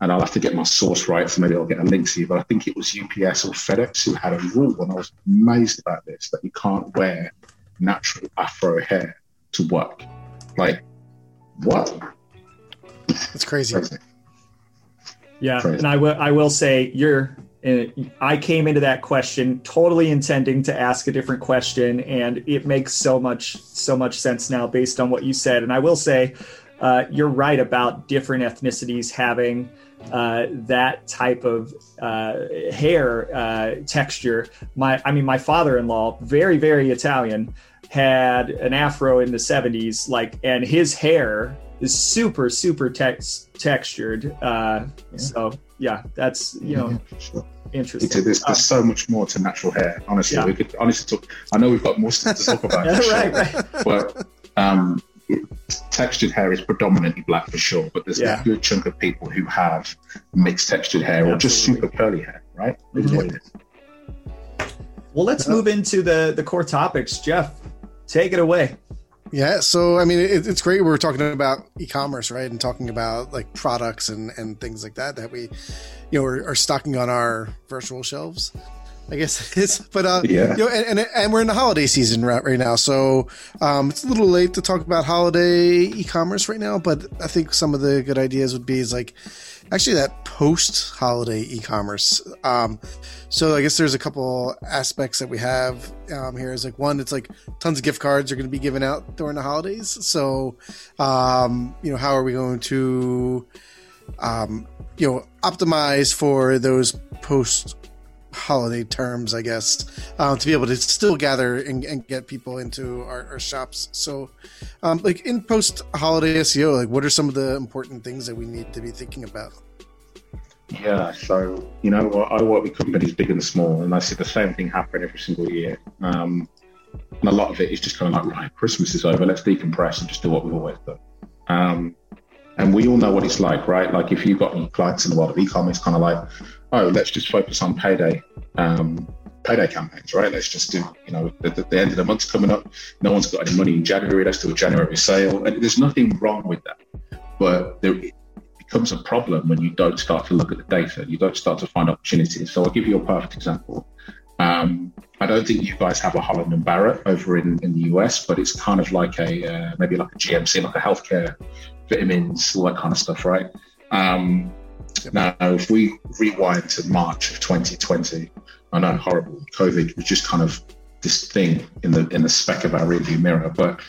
and I'll have to get my source right, so maybe I'll get a link to you. But I think it was UPS or FedEx who had a rule, and I was amazed about this that you can't wear natural afro hair to work. Like, what? That's crazy. crazy. Yeah, crazy. and I will I will say you're. Uh, I came into that question totally intending to ask a different question, and it makes so much so much sense now based on what you said. And I will say, uh, you're right about different ethnicities having uh, that type of uh, hair uh, texture. My, I mean, my father-in-law, very, very Italian, had an afro in the 70s, like, and his hair is super, super tex- textured. Uh, yeah. So, yeah, that's you know. Yeah, sure. Interesting. There's, there's so much more to natural hair. Honestly, yeah. we could honestly talk. I know we've got more stuff to talk about, *laughs* right, right. but um, textured hair is predominantly black for sure, but there's yeah. a good chunk of people who have mixed textured hair or just super curly hair, right? Mm-hmm. Well, let's move into the the core topics. Jeff, take it away. Yeah, so I mean, it, it's great. We're talking about e-commerce, right, and talking about like products and and things like that that we, you know, are, are stocking on our virtual shelves. I guess it's, *laughs* but uh, yeah, you know, and, and, and we're in the holiday season right, right now, so um, it's a little late to talk about holiday e-commerce right now. But I think some of the good ideas would be is like actually that post holiday e-commerce. Um, so I guess there's a couple aspects that we have um, here. Is like one, it's like tons of gift cards are going to be given out during the holidays. So um, you know, how are we going to um, you know optimize for those post holiday terms, I guess, um, to be able to still gather and, and get people into our, our shops. So, um, like in post holiday SEO, like what are some of the important things that we need to be thinking about? Yeah, so you know, I work with companies big and small, and I see the same thing happen every single year. Um, and a lot of it is just kind of like, right, Christmas is over, let's decompress and just do what we've always done. Um, and we all know what it's like, right? Like if you've got any clients in the world of e-commerce, kind of like, oh, let's just focus on payday, um, payday campaigns, right? Let's just do, you know, the, the, end of the month's coming up. No one's got any money in January. Let's do a January sale. And there's nothing wrong with that. But there becomes a problem when you don't start to look at the data. You don't start to find opportunities. So I'll give you a perfect example. Um, I don't think you guys have a Holland and Barrett over in, in the US, but it's kind of like a uh, maybe like a GNC, like a healthcare vitamins, all that kind of stuff, right? Um, now, if we rewind to March of 2020, I know horrible. COVID was just kind of this thing in the in the speck of our rearview mirror, but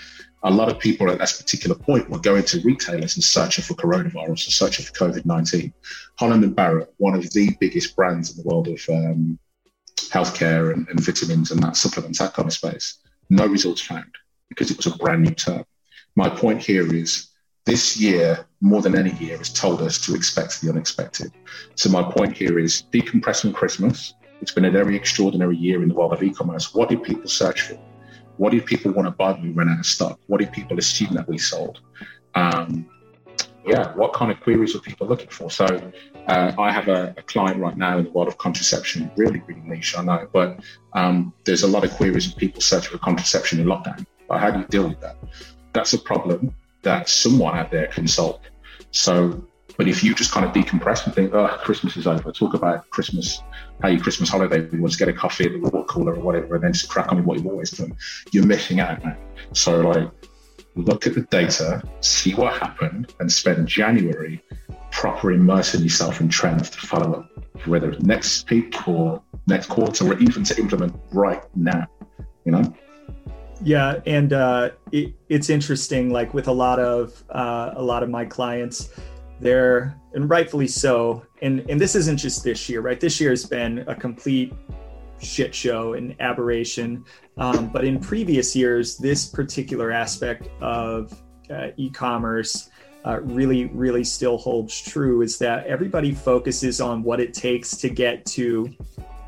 a lot of people at that particular point were going to retailers and searching for coronavirus and searching for COVID 19. Holland and Barrett, one of the biggest brands in the world of um, healthcare and, and vitamins and that supplements, that kind of space, no results found because it was a brand new term. My point here is this year, more than any year, has told us to expect the unexpected. So my point here is decompressing Christmas. It's been a very extraordinary year in the world of e-commerce. What did people search for? What did people want to buy when we ran out of stock? What did people assume that we sold? Um, yeah, what kind of queries were people looking for? So uh, I have a, a, client right now in the world of contraception, really, really niche, I know, but um, there's a lot of queries of people searching for contraception in lockdown. But how do you deal with that? That's a problem that someone out there can. So, but if you just kind of decompress and think, oh, Christmas is over, talk about Christmas, how your Christmas holiday was, get a coffee at the water cooler or whatever, and then just crack on with what you've always done, you're missing out, man. So, like, look at the data, see what happened, and spend January proper immersing yourself in trends to follow up, whether it's next peak or next quarter, or even to implement right now, you know? Yeah, and uh, it, it's interesting. Like with a lot of uh, a lot of my clients, they're and rightfully so. And and this isn't just this year, right? This year has been a complete shit show and aberration. Um, but in previous years, this particular aspect of uh, e-commerce uh, really, really still holds true. Is that everybody focuses on what it takes to get to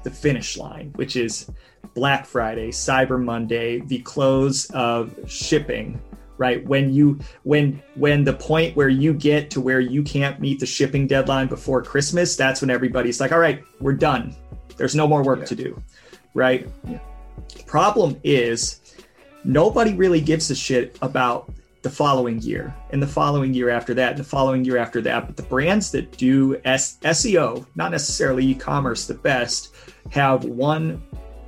the finish line, which is Black Friday, Cyber Monday, the close of shipping, right? When you when when the point where you get to where you can't meet the shipping deadline before Christmas, that's when everybody's like, "All right, we're done. There's no more work yeah. to do." Right? Yeah. Problem is nobody really gives a shit about the following year and the following year after that and the following year after that but the brands that do S- seo not necessarily e-commerce the best have one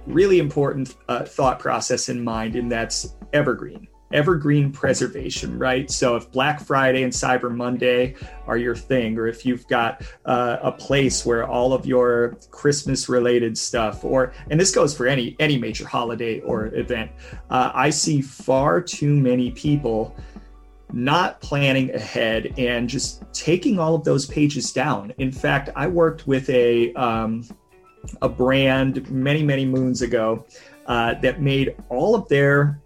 really important uh, thought process in mind, and that's evergreen. Evergreen preservation, right? So, if Black Friday and Cyber Monday are your thing, or if you've got uh, a place where all of your Christmas related stuff, or and this goes for any any major holiday or event, uh, I see far too many people not planning ahead and just taking all of those pages down. In fact, I worked with a um, a brand many many moons ago uh, that made all of their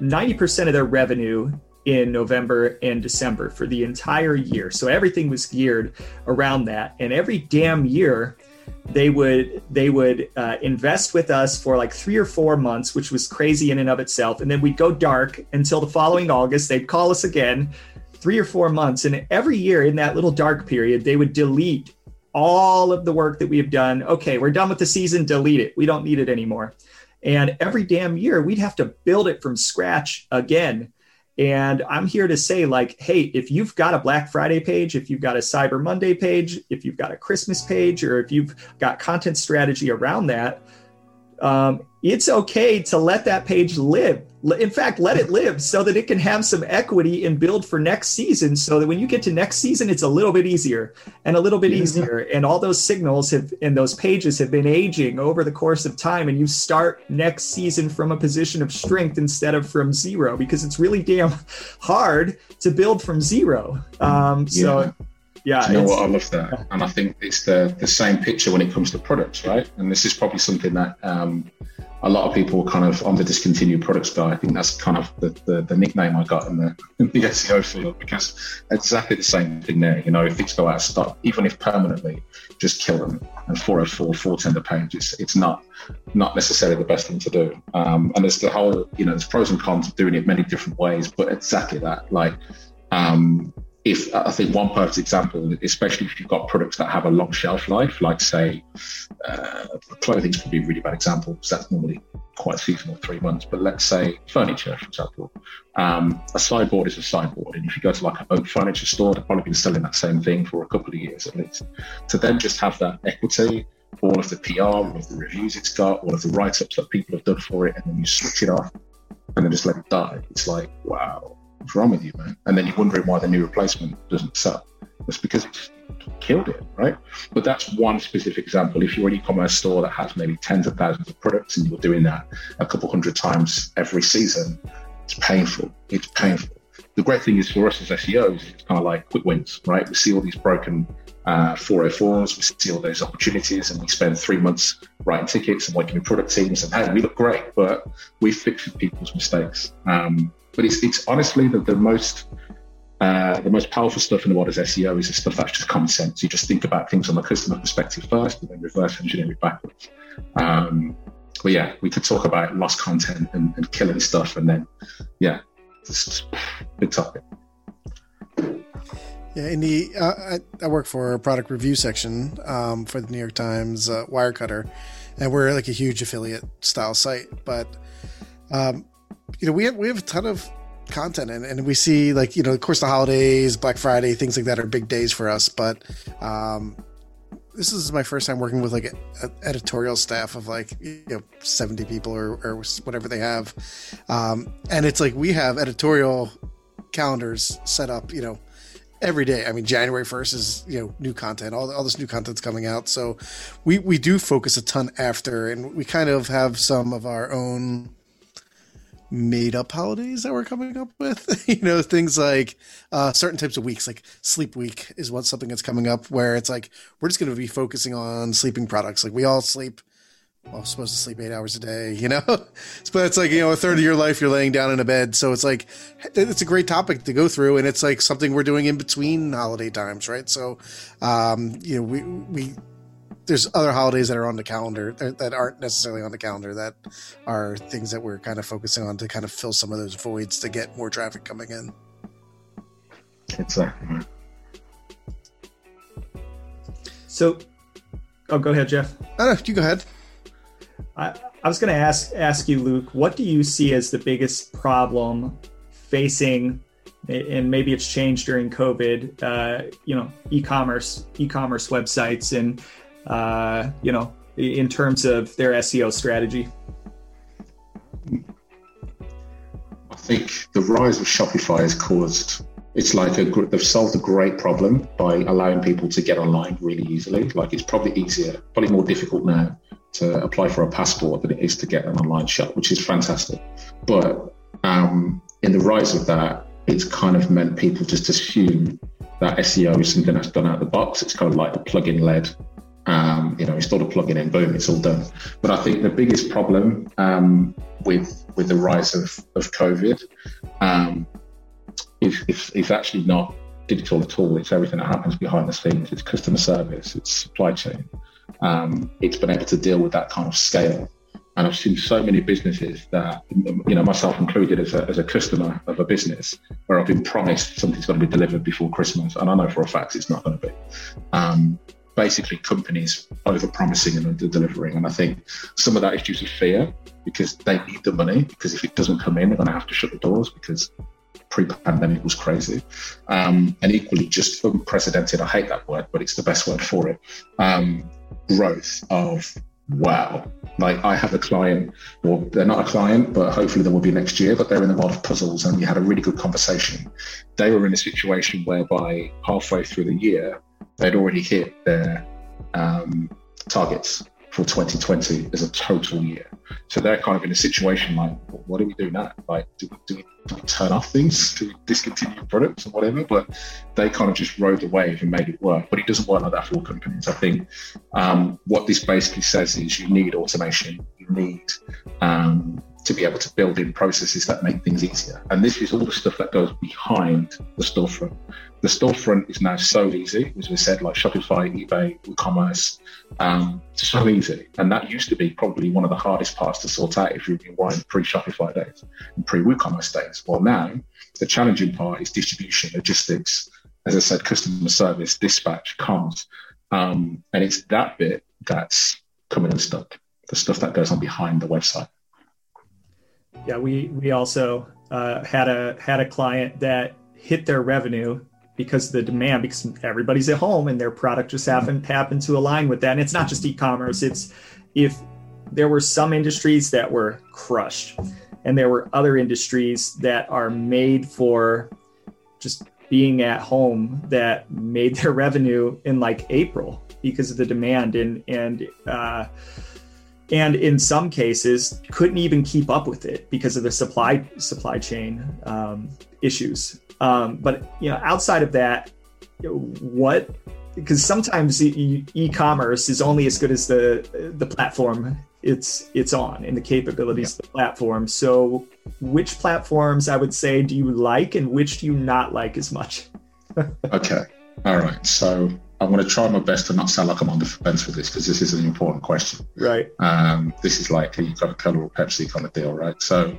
90% of their revenue in November and December for the entire year. So everything was geared around that. And every damn year, they would they would uh, invest with us for like three or four months, which was crazy in and of itself. And then we'd go dark until the following August. They'd call us again, three or four months. And every year in that little dark period, they would delete all of the work that we have done. Okay, we're done with the season. Delete it. We don't need it anymore. And every damn year, we'd have to build it from scratch again and I'm here to say, like, hey, if you've got a Black Friday page, if you've got a Cyber Monday page, if you've got a Christmas page, or if you've got content strategy around that, um, it's okay to let that page live. In fact, let it live so that it can have some equity and build for next season. So that when you get to next season, it's a little bit easier and a little bit easier. And all those signals have and those pages have been aging over the course of time. And you start next season from a position of strength instead of from zero because it's really damn hard to build from zero. Um, so. Yeah yeah, you know what? I love that, and I think it's the the same picture when it comes to products, right? And this is probably something that um, a lot of people kind of on the discontinued products guy. I think that's kind of the, the, the, nickname I got in the *laughs* in the SEO field because exactly the same thing there. You know, if things go out of stock, even if permanently, just kill them. And 404, 410 the page, it's it's not not necessarily the best thing to do. Um, and there's the whole, you know, there's pros and cons of doing it many different ways, but exactly that, like. Um, if I think one perfect example, especially if you've got products that have a long shelf life, like say uh, clothing could be a really bad example because that's normally quite seasonal, three months. But let's say furniture, for example, um, a sideboard is a sideboard, and if you go to like an oak furniture store, they've probably been selling that same thing for a couple of years at least. To then just have that equity, all of the PR, all of the reviews it's got, all of the write-ups that people have done for it, and then you switch it off and then just let it die. It's like wow What's wrong with you, man? And then you're wondering why the new replacement doesn't sell. It's because it's killed it, right? But that's one specific example. If you're an e-commerce store that has maybe tens of thousands of products and you're doing that a couple hundred times every season, it's painful. It's painful. The great thing is for us as SEOs, it's kind of like quick wins, right? We see all these broken uh, 404s, we see all those opportunities, and we spend three months writing tickets and working with product teams, and hey, we look great, but we fix people's mistakes. Um, but it's it's honestly the, the most uh, the most powerful stuff in the world is SEO is the stuff that's just common sense. You just think about things from a customer perspective first, and then reverse engineer it backwards. Um, but yeah, we could talk about lost content and, and killing stuff, and then yeah, just big topic. Yeah, in the uh, I, I, work for a product review section um, for the New York Times uh, Wirecutter, and we're like a huge affiliate style site. But um, you know, we have we have a ton of content and, and we see like you know of course the holidays black friday things like that are big days for us but um this is my first time working with like an editorial staff of like you know 70 people or, or whatever they have um and it's like we have editorial calendars set up you know every day. I mean, January 1st is, you know, new content, all, all this new content's coming out. So we, we do focus a ton after, and we kind of have some of our own made up holidays that we're coming up with. *laughs* you know, things like uh, certain types of weeks, like sleep week is what something that's coming up where it's like we're just going to be focusing on sleeping products. Like we all sleep. Well, supposed to sleep eight hours a day, *laughs* you know, but it's like, you know, a third of your life you're laying down in a bed. So it's like, it's a great topic to go through. And it's like something we're doing in between holiday times, right? So, um, you know, we, we, there's other holidays that are on the calendar that aren't necessarily on the calendar that are things that we're kind of focusing on to kind of fill some of those voids to get more traffic coming in. Exactly. So, oh, go ahead, Jeff. No, no, you go ahead. I, I was going to ask ask you, Luke. What do you see as the biggest problem facing and maybe it's changed during COVID. Uh, you know, e-commerce, e-commerce websites, and uh, you know, in terms of their SEO strategy? I think the rise of Shopify has caused it's like a they've solved a great problem by allowing people to get online really easily. Like it's probably easier, probably more difficult now to apply for a passport than it is to get an online shop, which is fantastic. But um, in the rise of that, it's kind of meant people just assume that SEO is something that's done out of the box. It's kind of like a plugin led. Um, you know, install a plugin in, and boom, it's all done. But I think the biggest problem um, with with the rise of, of COVID um, is, is, is actually not digital at all. It's everything that happens behind the scenes. It's customer service. It's supply chain. Um, it's been able to deal with that kind of scale. And I've seen so many businesses that, you know, myself included as a, as a customer of a business where I've been promised something's going to be delivered before Christmas. And I know for a fact it's not going to be. Um, basically, companies over promising and under delivering. And I think some of that is due to fear because they need the money. Because if it doesn't come in, they're going to have to shut the doors because pre-pandemic was crazy, um, and equally just unprecedented. I hate that word, but it's the best word for it. Um, growth of wow. Like I have a client, or they're not a client, but hopefully they will be next year. But they're in the world of puzzles, and we had a really good conversation. They were in a situation whereby halfway through the year, they'd already hit their um, targets for 2020 as a total year. So they're kind of in a situation like, what do we do now? Like, do we, do we, do we turn off things? Do we discontinue products or whatever? But they kind of just rode the wave and made it work. But it doesn't work like that for all companies. I think um, what this basically says is you need automation, you need um, to be able to build in processes that make things easier. And this is all the stuff that goes behind the storefront the storefront is now so easy, as we said, like Shopify, eBay, e-commerce, um, so easy. And that used to be probably one of the hardest parts to sort out if you've been wired pre-Shopify days and pre-WooCommerce days. Well, now the challenging part is distribution, logistics, as I said, customer service, dispatch, comms. Um, and it's that bit that's coming unstuck, the stuff that goes on behind the website. Yeah, we we also uh, had a had a client that hit their revenue because of the demand because everybody's at home and their product just happened happen to align with that. And it's not just e-commerce it's if there were some industries that were crushed and there were other industries that are made for just being at home that made their revenue in like April because of the demand and and uh, and in some cases couldn't even keep up with it because of the supply supply chain um, issues um, but you know, outside of that, what? Because sometimes e- commerce is only as good as the the platform it's it's on and the capabilities yeah. of the platform. So, which platforms I would say do you like, and which do you not like as much? *laughs* okay, all right. So I'm going to try my best to not sound like I'm on the fence with this because this is an important question. Right. Um, this is like a Coca-Cola or Pepsi kind of deal, right? So,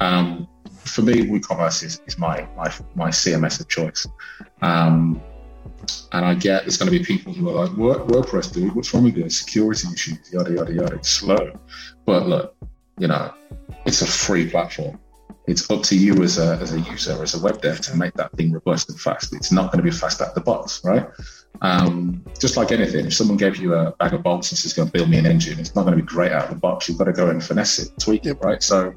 um, for me, WooCommerce is, is my, my my CMS of choice. Um, and I get there's going to be people who are like, WordPress, dude, what's wrong with you? Security issues, yada, yada, yada. It's slow. But look, you know, it's a free platform. It's up to you as a, as a user, as a web dev, to make that thing robust and fast. It's not going to be fast out the box, right? Um, just like anything, if someone gave you a bag of bolts and says, going to build me an engine, it's not going to be great out of the box. You've got to go and finesse it, tweak it, right? So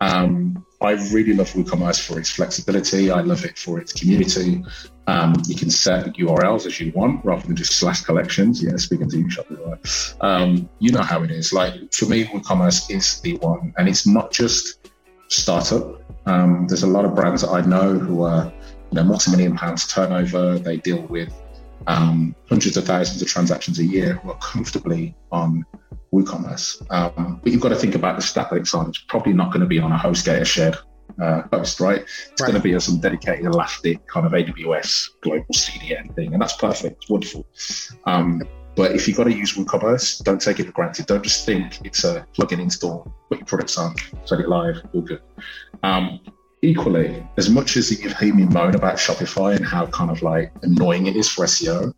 um, I really love WooCommerce for its flexibility. I love it for its community. Um, you can set URLs as you want rather than just slash collections. Yeah, speaking to you, Shopify. Um, you know how it is. Like for me, WooCommerce is the one, and it's not just startup. Um, there's a lot of brands that I know who are, you know, multi-million pounds turnover. They deal with um, hundreds of thousands of transactions a year who are comfortably on WooCommerce. Um, but you've got to think about the stack that it's on. It's probably not going to be on a HostGator shared uh, host, right? It's right. going to be on some dedicated Elastic kind of AWS global CDN thing, and that's perfect. It's wonderful. Um, but if you've got to use WooCommerce, don't take it for granted. Don't just think it's a plug-in install, put your products on, set it live, all good. Um, equally, as much as you've heard me moan about Shopify and how kind of like annoying it is for SEO,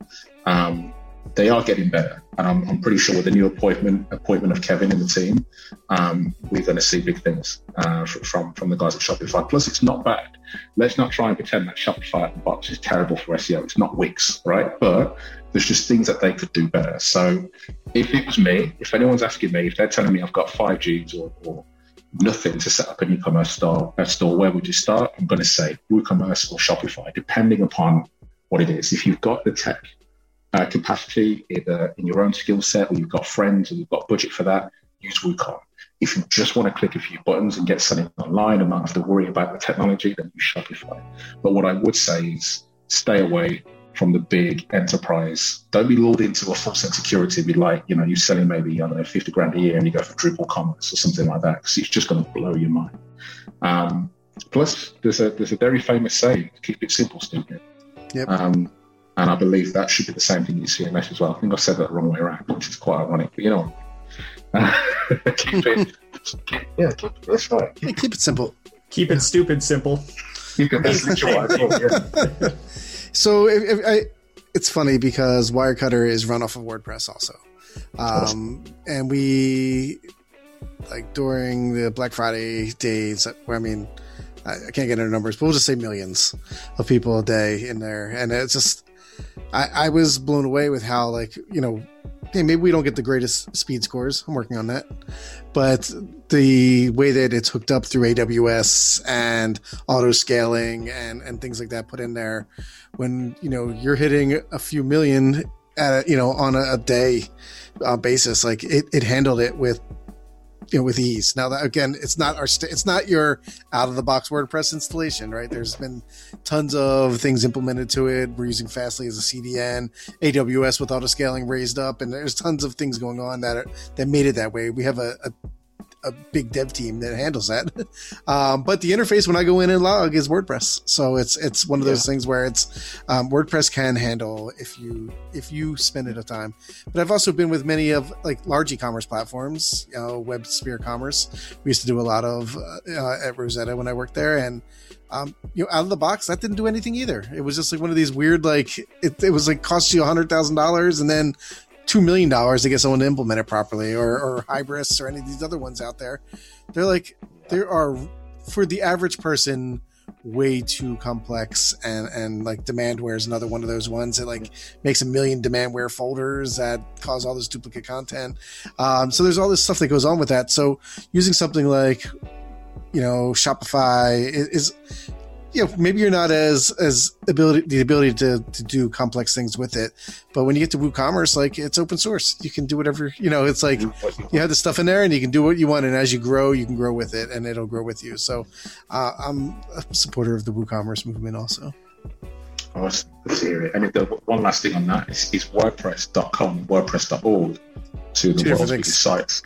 um, they are getting better. And I'm, I'm, pretty sure with the new appointment appointment of Kevin in the team, um, we're going to see big things uh, from from the guys at Shopify. Plus, it's not bad. Let's not try and pretend that Shopify box is terrible for SEO. It's not Wix, right? But there's just things that they could do better. So, if it was me, if anyone's asking me, if they're telling me I've got five Gs or, or nothing to set up an e-commerce store, store, where would you start? I'm going to say WooCommerce or Shopify, depending upon what it is. If you've got the tech uh, capacity either in your own skill set or you've got friends or you've got budget for that, use WooCom. if you just want to click a few buttons and get something online and not have to worry about the technology, then use Shopify. But what I would say is stay away from the big enterprise. Don't be lulled into a false insecurity. Be like, you know, you're selling maybe, I don't know, 50 grand a year and you go for Drupal commerce or something like that because it's just going to blow your mind. Um, plus, there's a there's a very famous saying, keep it simple, stupid. Yep. Um, and I believe that should be the same thing you see in CMS as well. I think I said that the wrong way around, which is quite ironic, but you know. *laughs* keep it, yeah, keep, that's right. Yeah, keep it simple. Keep it stupid simple. Keep it yeah. *laughs* So if, if I, it's funny because Wirecutter is run off of WordPress also, um, and we like during the Black Friday days. Where I mean, I, I can't get into numbers, but we'll just say millions of people a day in there, and it's just I, I was blown away with how like you know hey, maybe we don't get the greatest speed scores. I'm working on that. But the way that it's hooked up through AWS and auto scaling and, and things like that put in there, when, you know, you're hitting a few million at a, you know, on a, a day uh, basis, like it, it handled it with you know, with ease. Now that again, it's not our st- it's not your out of the box WordPress installation, right? There's been tons of things implemented to it. We're using Fastly as a CDN, AWS with auto scaling raised up, and there's tons of things going on that are, that made it that way. We have a, a a big dev team that handles that. *laughs* Um, but the interface when I go in and log is WordPress, so it's it's one of those yeah. things where it's um, WordPress can handle if you if you spend it a time. But I've also been with many of like large e-commerce platforms, you know, WebSphere Commerce. We used to do a lot of uh, at Rosetta when I worked there, and um, you know, out of the box, that didn't do anything either. It was just like one of these weird, like it, it was like cost you a hundred thousand dollars, and then two million dollars to get someone to implement it properly, or, or Hybris or any of these other ones out there. They're like there are for the average person way too complex and and like demandware is another one of those ones. That like makes a million demandware folders that cause all this duplicate content. Um, so there's all this stuff that goes on with that. So using something like you know shopify is, is you know, maybe you're not as as ability the ability to to do complex things with it, but when you get to WooCommerce, like it's open source, you can do whatever you know. It's like you have the stuff in there, and you can do what you want, and as you grow, you can grow with it, and it'll grow with you. So, uh, I'm a supporter of the WooCommerce movement, also. Awesome to hear it. And the, one last thing on that is, is WordPress.com, WordPress.org, two of the world's biggest sites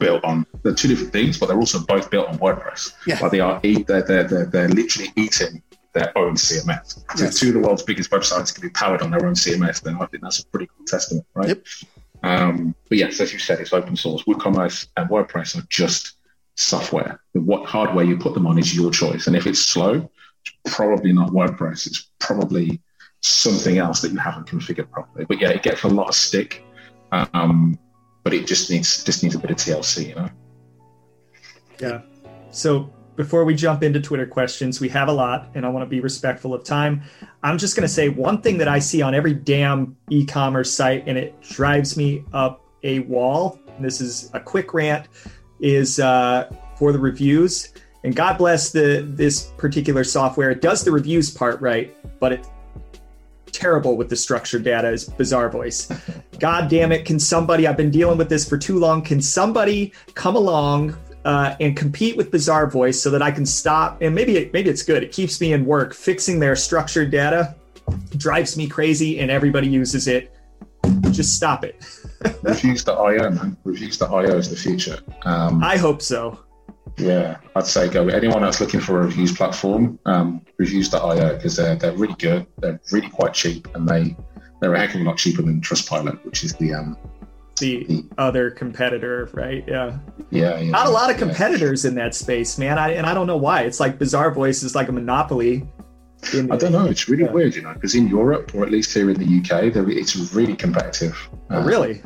built on they're two different things, but they're also both built on WordPress. Yeah. But they are they're, they're, they're, they're literally eating their own CMS. So yes. two of the world's biggest websites can be powered on their own CMS, then I think that's a pretty cool testament, right? Yep. Um, but yes, as you said, it's open source. WooCommerce and WordPress are just software. The what hardware you put them on is your choice. And if it's slow, it's probably not WordPress. It's probably something else that you haven't configured properly. But yeah, it gets a lot of stick. Um, but it just needs just needs a bit of TLC, you know. Yeah. So before we jump into Twitter questions, we have a lot, and I want to be respectful of time. I'm just going to say one thing that I see on every damn e-commerce site, and it drives me up a wall. this is a quick rant. Is uh, for the reviews, and God bless the this particular software. It does the reviews part right, but it terrible with the structured data is Bazaarvoice. God damn it. Can somebody, I've been dealing with this for too long. Can somebody come along uh, and compete with Bazaarvoice so that I can stop? And maybe, it, maybe it's good. It keeps me in work. Fixing their structured data drives me crazy and everybody uses it. Just stop it. Reviews.io, man. Reviews.io is the future. Um, I hope so. Yeah, I'd say go. Anyone that's looking for a reviews platform, um, reviews.io because they're they're really good. They're really quite cheap, and they they're a heck of a lot cheaper than Trustpilot, which is the um the, the other competitor, right? Yeah. Yeah. yeah Not a lot of competitors yeah. in that space, man. I and I don't know why. It's like Bizarre Bazaarvoice is like a monopoly. I don't know. It's really yeah. weird, you know, because in Europe or at least here in the UK, it's really competitive. Oh, really?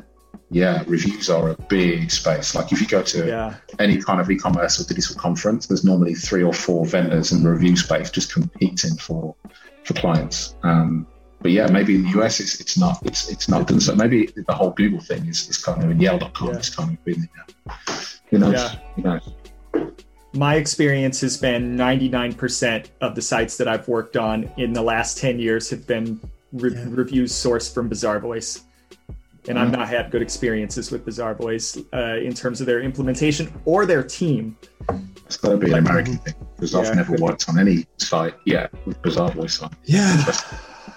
Yeah, reviews are a big space. Like if you go to yeah. any kind of e-commerce or digital conference, there's normally three or four vendors in the review space just competing for for clients. Um, but yeah, maybe in the US it's it's not it's it's not done. So maybe the whole Google thing is, is kind of in Yale.com yeah. is kind of been you know, yeah. you know. My experience has been 99% of the sites that I've worked on in the last 10 years have been re- yeah. reviews sourced from Bazaarvoice and I've not had good experiences with Bazaarvoice uh, in terms of their implementation or their team. It's got to be an American thing because yeah, I've never worked on any site yet with Bazaarvoice on. Yeah.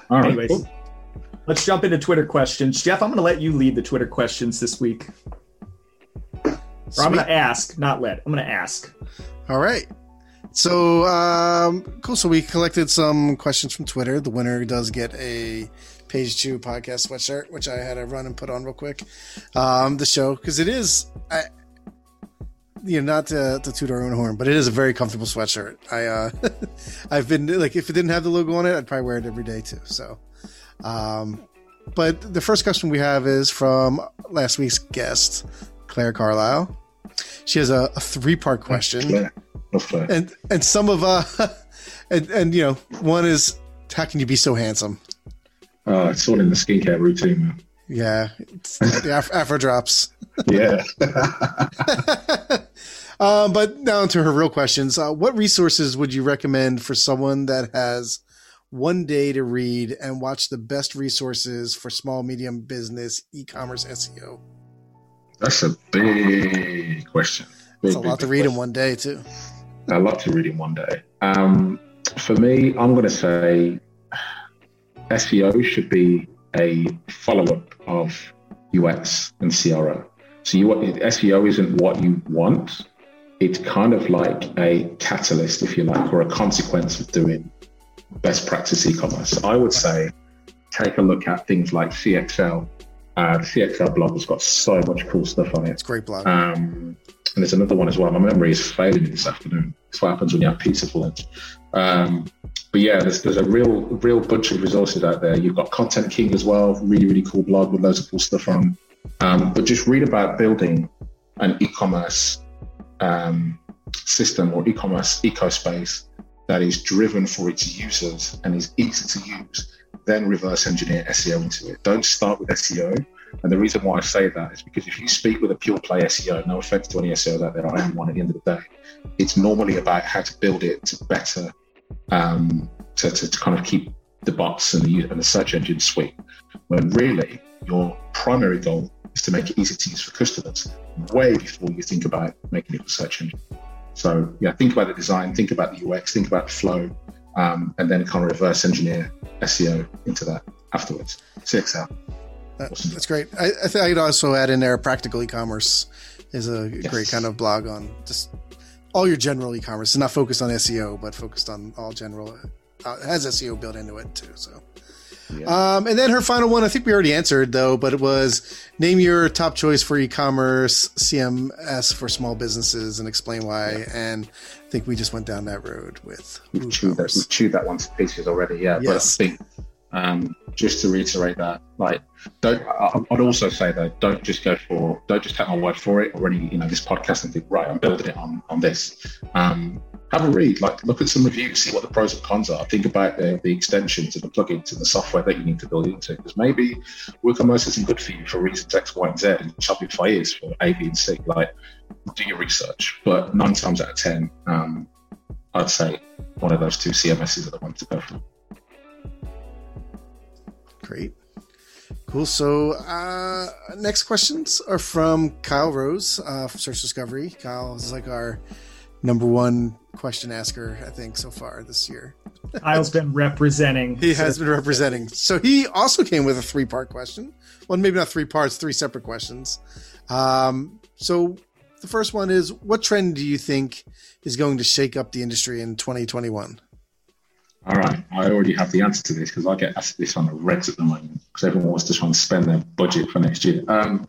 All right. Anyways, cool. let's jump into Twitter questions. Jeff, I'm going to let you lead the Twitter questions this week. Or I'm going to ask, not let. I'm going to ask. All right. So um, cool. So we collected some questions from Twitter. The winner does get a page two podcast sweatshirt, which I had to run and put on real quick. Um, the show because it is, I, you know, not to, to toot our own horn, but it is a very comfortable sweatshirt. I, uh, *laughs* I've been like, if it didn't have the logo on it, I'd probably wear it every day too. So, um, but the first question we have is from last week's guest, Claire Carlisle. She has a, a three part question. And and some of uh *laughs* and and you know, one is how can you be so handsome? Uh, it's all in the skincare routine, man. Yeah, the Af- Afro drops. *laughs* *laughs* yeah. um, but now to her real questions. Uh, what resources would you recommend for someone that has one day to read and watch the best resources for small medium business e-commerce SEO? That's a big question. It's a lot to read question. in one day too. I love to read in one day. Um, for me, I'm going to say SEO should be a follow up of UX and CRO. So you, SEO isn't what you want. It's kind of like a catalyst, if you like, or a consequence of doing best practice e-commerce. I would say take a look at things like CXL. Uh, the CXL blog has got so much cool stuff on it. It's great blog. Um, and there's another one as well. My memory is failing me this afternoon. It's what happens when you have pizza for lunch. Um, but yeah, there's, there's a real real bunch of resources out there. You've got ContentKing as well, really really cool blog with loads of cool stuff on. Um, but just read about building an e-commerce um, system or e-commerce ecospace that is driven for its users and is easy to use. Then reverse engineer SEO into it. Don't start with SEO and the reason why I say that is because if you speak with a pure play SEO, no offense to any SEOs out there, I am one at the end of the day. It's normally about how to build it to better, um, to, to, to kind of keep the bots and the, and the search engine sweet. When really your primary goal is to make it easy to use for customers, way before you think about making it for search engine. So yeah, think about the design, think about the UX, think about the flow, um, and then kind of reverse engineer SEO into that afterwards. CXL. That, that's great. I, I think I'd also add in there practical e-commerce is a yes. great kind of blog on just all your general e-commerce. It's not focused on SEO, but focused on all general. Uh, has SEO built into it too. So, yeah. um, and then her final one, I think we already answered though, but it was name your top choice for e-commerce CMS for small businesses and explain why. Yeah. And I think we just went down that road with we've chewed, that, chewed that one to pieces already. Yeah, yes. but I think um, just to reiterate that, like, don't. I'd also say though, don't just go for, don't just take my word for it or any, you know, this podcast and think, right, I'm building it on on this. Um, have a read, like, look at some reviews, see what the pros and cons are. Think about the, the extensions and the plugins and the software that you need to build into, because maybe WooCommerce isn't good for you for reasons X, Y, and Z, and Shopify is for A, B, and C. Like, do your research, but nine times out of ten, um, I'd say one of those two CMSs are the ones to go for. Great. Cool. So, uh, next questions are from Kyle Rose uh, from Search Discovery. Kyle is like our number one question asker, I think, so far this year. *laughs* Kyle's been representing. He has been representing. So, he also came with a three part question. Well, maybe not three parts, three separate questions. Um, so, the first one is What trend do you think is going to shake up the industry in 2021? All right, I already have the answer to this because I get asked this on the regs at the moment because everyone wants to try and spend their budget for next year. Um,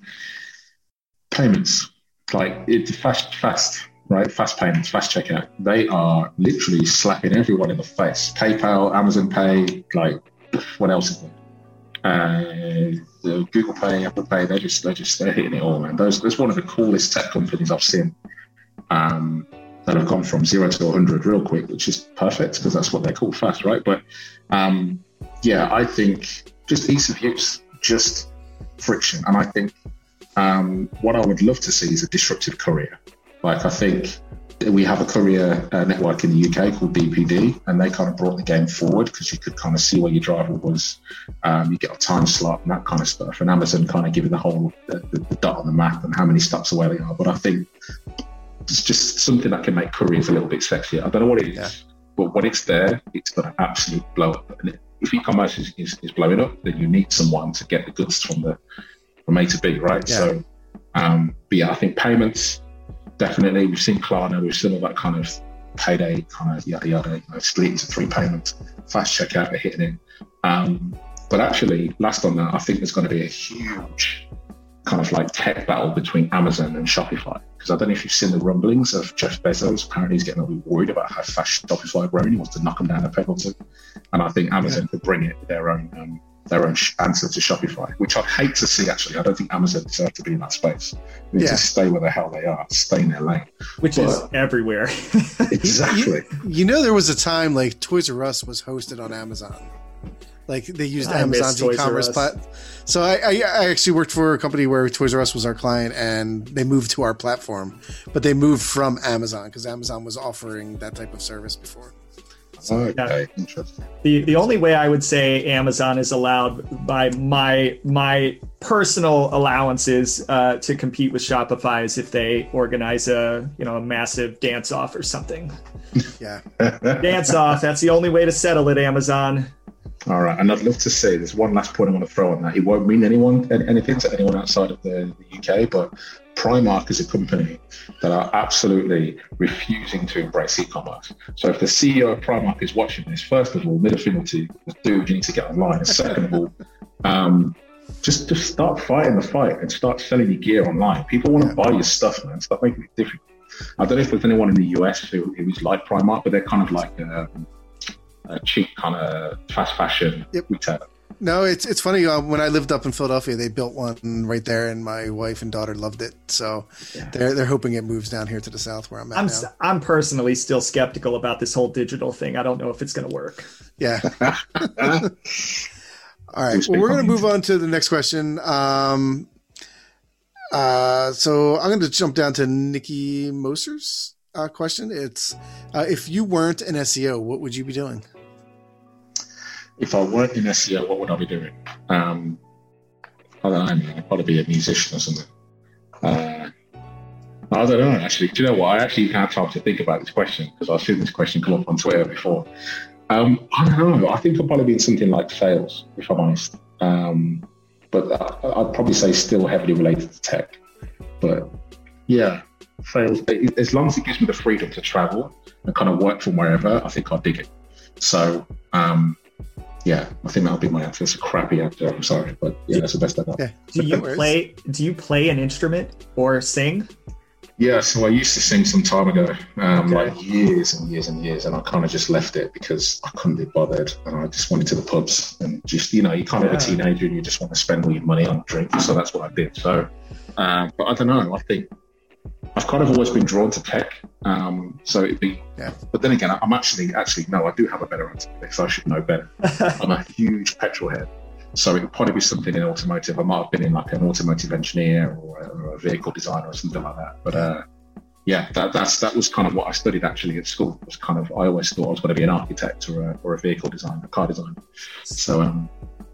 payments, like it's fast, fast, right? Fast payments, fast checkout. They are literally slapping everyone in the face. PayPal, Amazon Pay, like what else is there? Uh, the Google Pay, Apple Pay, they're just they're just they're hitting it all, man. Those that's one of the coolest tech companies I've seen. Um, that have gone from zero to 100 real quick, which is perfect because that's what they're called fast, right? But um, yeah, I think just ease of use, just friction. And I think um, what I would love to see is a disruptive courier. Like, I think we have a courier uh, network in the UK called DPD, and they kind of brought the game forward because you could kind of see where your driver was. Um, you get a time slot and that kind of stuff. And Amazon kind of you the whole the, the, the dot on the map and how many stops away they are. But I think it's just something that can make couriers a little bit sexier. I don't know what it is, yeah. but when it's there, it's going to absolutely blow up. And if e-commerce is, is, is, blowing up, then you need someone to get the goods from the from A to B, right? Yeah. So, um, but yeah, I think payments definitely. We've seen Klarna, we've seen all that kind of payday kind of yada yada, you know, split into three payments, fast checkout, they're hitting it. Um, but actually, last on that, I think there's going to be a huge kind of like tech battle between Amazon and Shopify. Because I don't know if you've seen the rumblings of Jeff Bezos. Apparently, he's getting a little worried about how fast Shopify are growing. He wants to knock them down a peg or two. And I think Amazon yeah. could bring it their own um, their own answer to Shopify, which I'd hate to see. Actually, I don't think Amazon deserve to be in that space. They need yeah. to stay where the hell they are, stay in their lane, which but, is everywhere. *laughs* exactly. You, you, know, there was a time like Toys R Us was hosted on Amazon. Like they used I Amazon's e-commerce platform. So I, I, I, actually worked for a company where Toys R Us was our client, and they moved to our platform, but they moved from Amazon because Amazon was offering that type of service before. So, okay, yeah. interesting. The the only way I would say Amazon is allowed by my my personal allowances uh, to compete with Shopify is if they organize a you know a massive dance off or something. Yeah, *laughs* dance off. That's the only way to settle it. Amazon. All right, and I'd love to say there's one last point I want to throw on that. It won't mean anyone anything to anyone outside of the, the UK, but Primark is a company that are absolutely refusing to embrace e-commerce. So if the CEO of Primark is watching this, first of all, middle finger to dude, you need to get online. Second of all, um, just just start fighting the fight and start selling your gear online. People want to buy your stuff, man. Stop making it difficult. I don't know if there's anyone in the US who, who's like Primark, but they're kind of like a, a cheap kind of fast fashion yep. retailer. No, it's it's funny. Uh, when I lived up in Philadelphia, they built one right there, and my wife and daughter loved it. So yeah. they're they're hoping it moves down here to the south where I'm at I'm now. I'm personally still skeptical about this whole digital thing. I don't know if it's going to work. Yeah. *laughs* All right. Well, we're going to move on to the next question. Um, uh, so I'm going to jump down to Nikki Moser's uh, question. It's uh, if you weren't an SEO, what would you be doing? If I weren't in SEO, what would I be doing? Um, I don't know. I mean, I'd probably be a musician or something. Uh, I don't know, actually. Do you know what? I actually had time to think about this question because I've seen this question come up on Twitter before. Um, I don't know. I think I'd probably be in something like sales, if I'm honest. Um, but I'd probably say still heavily related to tech. But yeah, sales. As long as it gives me the freedom to travel and kind of work from wherever, I think I'd dig it. So um, yeah, I think that'll be my answer. It's a crappy answer. I'm sorry, but yeah, that's the best I got. Yeah. Do you play? Do you play an instrument or sing? Yeah, so I used to sing some time ago, um, okay. like years and years and years, and I kind of just left it because I couldn't be bothered, and I just went into the pubs and just, you know, you're kind of yeah. a teenager and you just want to spend all your money on drink, so that's what I did. So, uh, but I don't know. I think I've kind of always been drawn to tech. Um, so it'd be, yeah. But then again, I'm actually, actually, no, I do have a better answer because I should know better. *laughs* I'm a huge petrol head. So it would probably be something in automotive. I might have been in like an automotive engineer or a, or a vehicle designer or something like that. But uh, yeah, that, that's that was kind of what I studied actually at school. It was kind of I always thought I was going to be an architect or a, or a vehicle designer, a car designer. So um,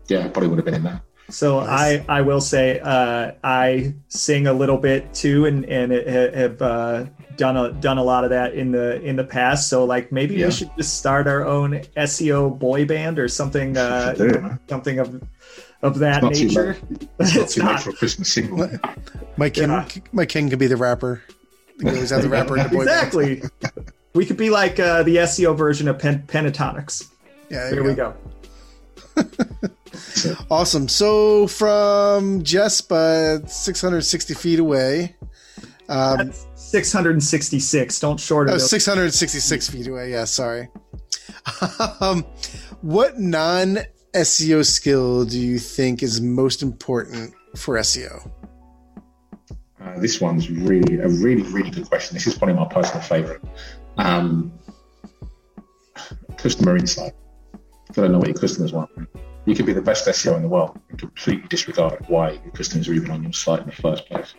yeah, probably would have been in that. So nice. I I will say uh, I sing a little bit too, and and have uh, done a done a lot of that in the in the past. So like maybe yeah. we should just start our own SEO boy band or something uh, do, something of of that *laughs* it's nature. It's, it's not for a Christmas single. My king, yeah. my king could be the rapper. You always have the *laughs* rapper the boy exactly. we could be like uh, the SEO version of Pen- Pentatonix. Yeah, there, there we go. *laughs* *laughs* awesome. So from Jess, but 660 feet away. Um, That's 666. Don't short it. Oh, 666 feet away. Yeah, sorry. *laughs* um, what non SEO skill do you think is most important for SEO? Uh, this one's really a really really good question. This is probably my personal favorite. Um, customer insight. I don't know what your customers want. You could be the best SEO in the world and completely disregard why your customers are even on your site in the first place.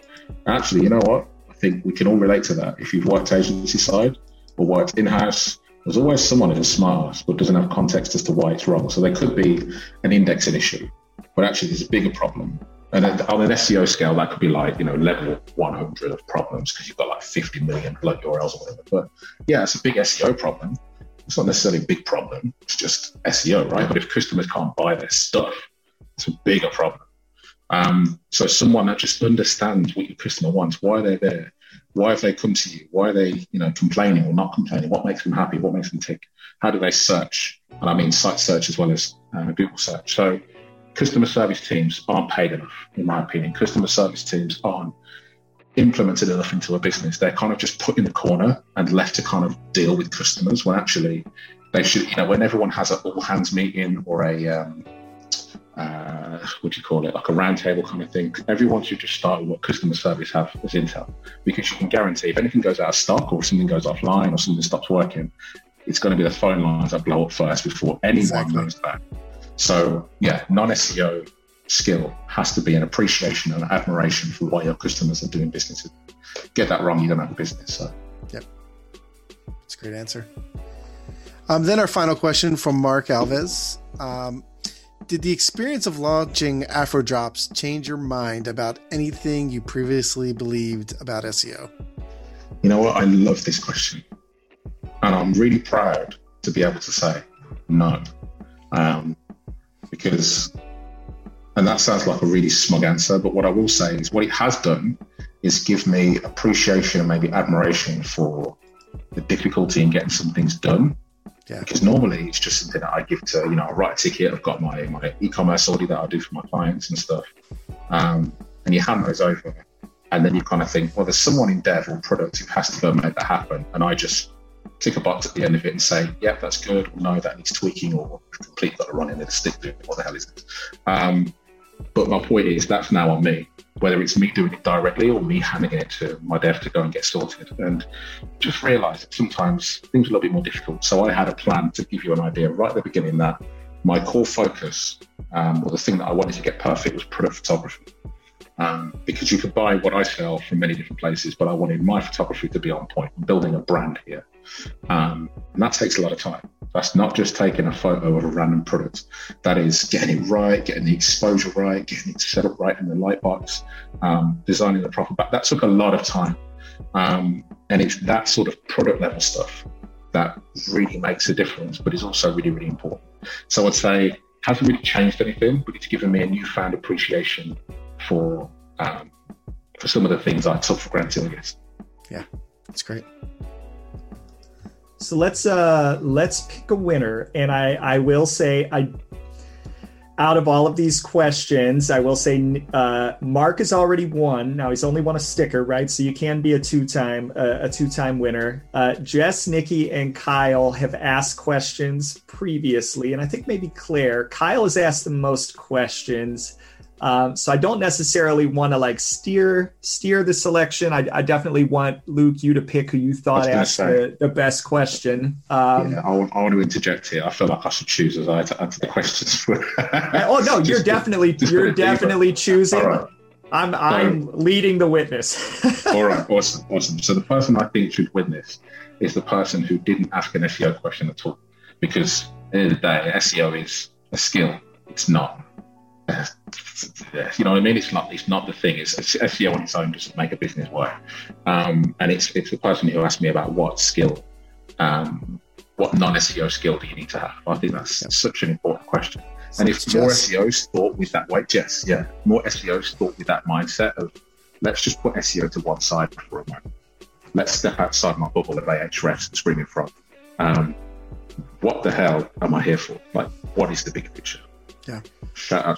Actually, you know what? I think we can all relate to that. If you've worked agency side or worked in house, there's always someone who's smart but doesn't have context as to why it's wrong. So there could be an indexing issue, but actually there's a bigger problem. And on an SEO scale, that could be like, you know, level 100 of problems because you've got like 50 million like URLs or whatever. But yeah, it's a big SEO problem. It's not necessarily a big problem. It's just SEO, right? But if customers can't buy their stuff, it's a bigger problem. Um, so someone that just understands what your customer wants, why are they're there, why have they come to you, why are they, you know, complaining or not complaining, what makes them happy, what makes them tick, how do they search, and I mean site search as well as uh, Google search. So customer service teams aren't paid enough, in my opinion. Customer service teams aren't implemented enough into a business. They're kind of just put in the corner and left to kind of deal with customers when actually they should, you know, when everyone has an all hands meeting or a um, uh, what do you call it, like a roundtable kind of thing. Everyone should just start with what customer service have as Intel, because you can guarantee if anything goes out of stock or something goes offline or something stops working, it's going to be the phone lines that blow up first before anyone exactly. knows that. So yeah, non-SEO skill has to be an appreciation and admiration for why your customers are doing business. Get that wrong, you don't have a business. So. Yep, that's a great answer. Um, then our final question from Mark Alves. Um, did the experience of launching Afrodrops change your mind about anything you previously believed about SEO? You know what? I love this question. And I'm really proud to be able to say no. Um, because, and that sounds like a really smug answer, but what I will say is what it has done is give me appreciation and maybe admiration for the difficulty in getting some things done yeah. Because normally it's just something that I give to, you know, I write a ticket, I've got my, my e-commerce audit that I do for my clients and stuff. Um, and you hand those over. And then you kind of think, well, there's someone in dev or product who has to go make that happen. And I just tick a box at the end of it and say, yeah, that's good, or no, that needs tweaking, or complete got to run in the stick. to it. What the hell is it? Um, but my point is, that's now on me whether it's me doing it directly or me handing it to my dev to go and get sorted. And just realize that sometimes things are a little bit more difficult. So I had a plan to give you an idea right at the beginning that my core focus, um, or the thing that I wanted to get perfect, was product photography. Um, because you could buy what I sell from many different places, but I wanted my photography to be on point. Building a brand here. Um, and that takes a lot of time. That's not just taking a photo of a random product. That is getting it right, getting the exposure right, getting it set up right in the light box, um, designing the proper back. That took a lot of time. Um, and it's that sort of product level stuff that really makes a difference, but is also really, really important. So I'd say hasn't really changed anything, but it's given me a newfound appreciation for um, for some of the things I took for granted, I guess. Yeah, that's great. So let's uh let's pick a winner, and I I will say I out of all of these questions, I will say uh, Mark has already won. Now he's only won a sticker, right? So you can be a two-time uh, a two-time winner. Uh, Jess, Nikki, and Kyle have asked questions previously, and I think maybe Claire. Kyle has asked the most questions. Um, so I don't necessarily want to like steer steer the selection. I, I, definitely want Luke you to pick who you thought asked the, the, best question. Um, yeah, I want, I want, to interject here. I feel like I should choose as I to answer the questions. *laughs* oh no, you're definitely you're definitely choosing. Right. I'm I'm leading the witness. *laughs* all right, awesome, awesome. So the person I think should win this is the person who didn't ask an SEO question at all, because at the end of the day, SEO is a skill. It's not you know what I mean? It's not it's not the thing. It's, SEO on its own doesn't make a business work. Um, and it's it's the person who asked me about what skill, um, what non SEO skill do you need to have? I think that's yeah. such an important question. So and if more SEOs thought with that way, yes, yeah, more SEOs thought with that mindset of let's just put SEO to one side for a moment. Let's step outside my bubble of Ahrefs and Screaming Frog. Um, what the hell am I here for? Like, what is the big picture? Yeah.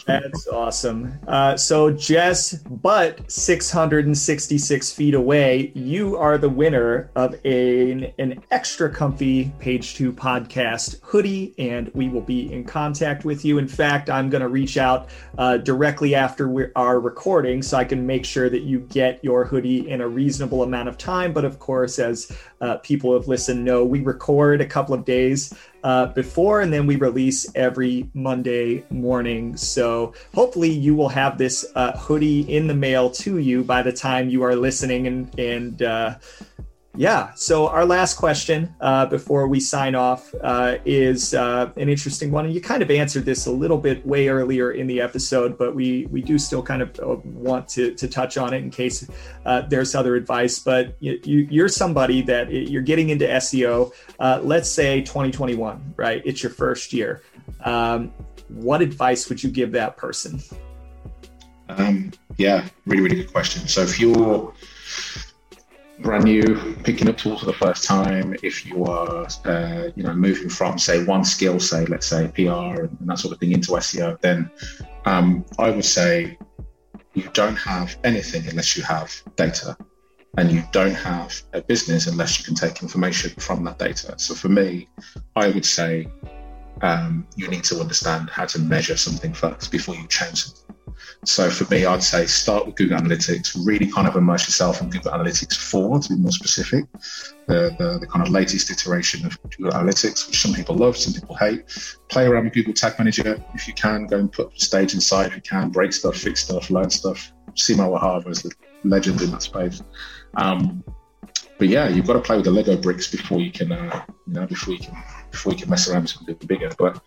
That's awesome. Uh, so, Jess, but 666 feet away, you are the winner of a, an extra comfy Page Two podcast hoodie, and we will be in contact with you. In fact, I'm going to reach out uh, directly after our recording so I can make sure that you get your hoodie in a reasonable amount of time. But of course, as uh, people have listened know, we record a couple of days uh, before, and then we release every Monday morning. So hopefully you will have this uh, hoodie in the mail to you by the time you are listening and and uh, yeah. So our last question uh, before we sign off uh, is uh, an interesting one, and you kind of answered this a little bit way earlier in the episode, but we we do still kind of uh, want to to touch on it in case uh, there's other advice. But you, are somebody that you're getting into SEO. Uh, let's say 2021, right? It's your first year. Um, what advice would you give that person? Um, yeah, really, really good question. So if you're brand new, picking up tools for the first time, if you are, uh, you know, moving from say one skill, say let's say PR and, that sort of thing into SEO, then um, I would say you don't have anything unless you have data, and you don't have a business unless you can take information from that data. So for me, I would say um, you need to understand how to measure something first before you change something. So for me, I'd say start with Google Analytics, really kind of immerse yourself in Google Analytics 4 to be more specific, the, the, the, kind of latest iteration of Google Analytics, which some people love, some people hate. Play around with Google Tag Manager if you can, go and put stage inside if you can, break stuff, fix stuff, learn stuff. Simo Ahava is the legend in that space. Um, but yeah, you've got to play with the Lego bricks before you can, uh, you know, before you can before you can mess around with something bigger. But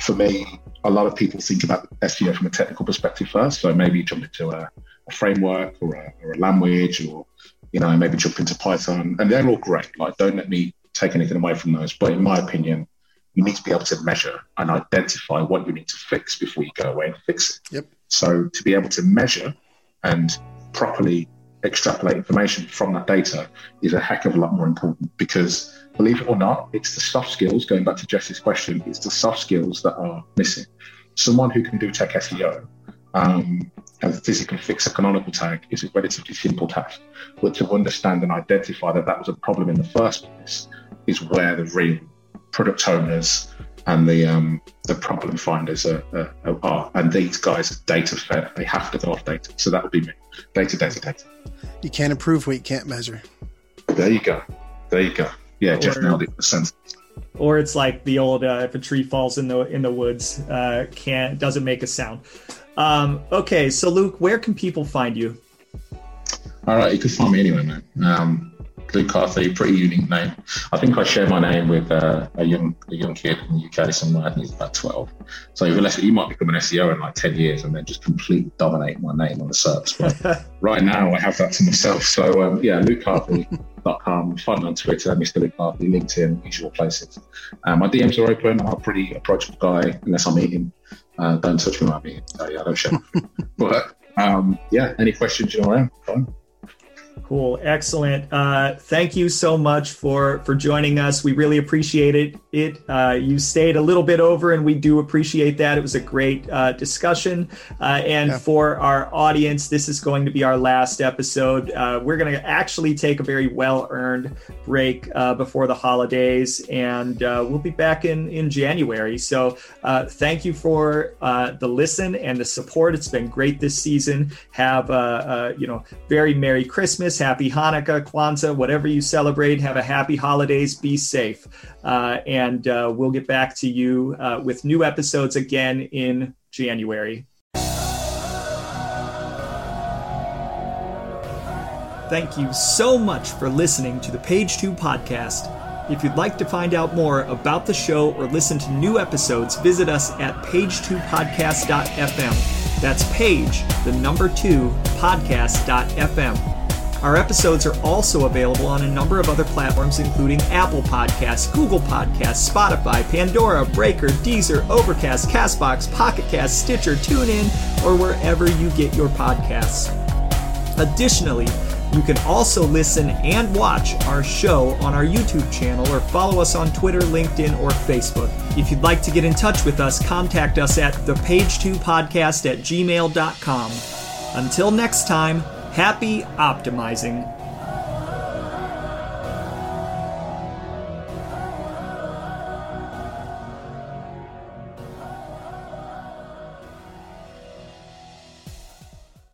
for me, a lot of people think about SEO from a technical perspective first. So maybe jump into a, a framework or a, or a, language, or you know, maybe jump into Python, and they're all great. Like, don't let me take anything away from those. But in my opinion, you need to be able to measure and identify what you need to fix before you go away and fix it. Yep. So to be able to measure and properly extrapolate information from that data is a heck of a lot more important because believe it or not, it's the soft skills, going back to Jesse's question, it's the soft skills that are missing. Someone who can do tech SEO um, and physically fix a canonical tag is a relatively simple task. But to understand and identify that that was a problem in the first place is where the real product owners and the um, the problem finders are, are, are, And these guys are data fed. They have to go off data. So that would be me. Data, data, data. You can't improve what you can't measure. There you go. There you go. Yeah, or, Jeff nailed it. The sense. Or it's like the old uh, if a tree falls in the in the woods, uh, can't doesn't make a sound. Um, okay, so Luke, where can people find you? All right, you can find me anywhere, man. Um, Luke Carthy, pretty unique name. I think I share my name with uh, a young a young kid in the UK somewhere. I think he's about 12. So unless you might become an SEO in like 10 years and then just completely dominate my name on the search. But *laughs* right now I have that to myself. So um, yeah, lukecarthy.com. Find me on Twitter, Mr. Luke Carthy, LinkedIn, usual places. Um, my DMs are open. I'm a pretty approachable guy unless I'm eating. Uh, don't touch me when I'm eating. So yeah, I don't share. *laughs* but um, yeah, any questions, you know, around? Fine. Cool, excellent. Uh, thank you so much for for joining us. We really appreciate it. It uh, you stayed a little bit over, and we do appreciate that. It was a great uh, discussion. Uh, and yeah. for our audience, this is going to be our last episode. Uh, we're going to actually take a very well earned break uh, before the holidays, and we'll be back in in January. So thank you for the listen and the support. It's been great this season. Have a, you know very merry Christmas, happy Hanukkah, Kwanzaa, whatever you celebrate. Have a happy holidays. Be safe. Uh, and uh, we'll get back to you uh, with new episodes again in January. Thank you so much for listening to the Page 2 podcast. If you'd like to find out more about the show or listen to new episodes, visit us at page2podcast.fm. That's page, the number two, podcast.fm. Our episodes are also available on a number of other platforms, including Apple Podcasts, Google Podcasts, Spotify, Pandora, Breaker, Deezer, Overcast, Castbox, Pocket Cast, Stitcher, TuneIn, or wherever you get your podcasts. Additionally, you can also listen and watch our show on our YouTube channel or follow us on Twitter, LinkedIn, or Facebook. If you'd like to get in touch with us, contact us at thepage2podcast at gmail.com. Until next time, Happy optimizing.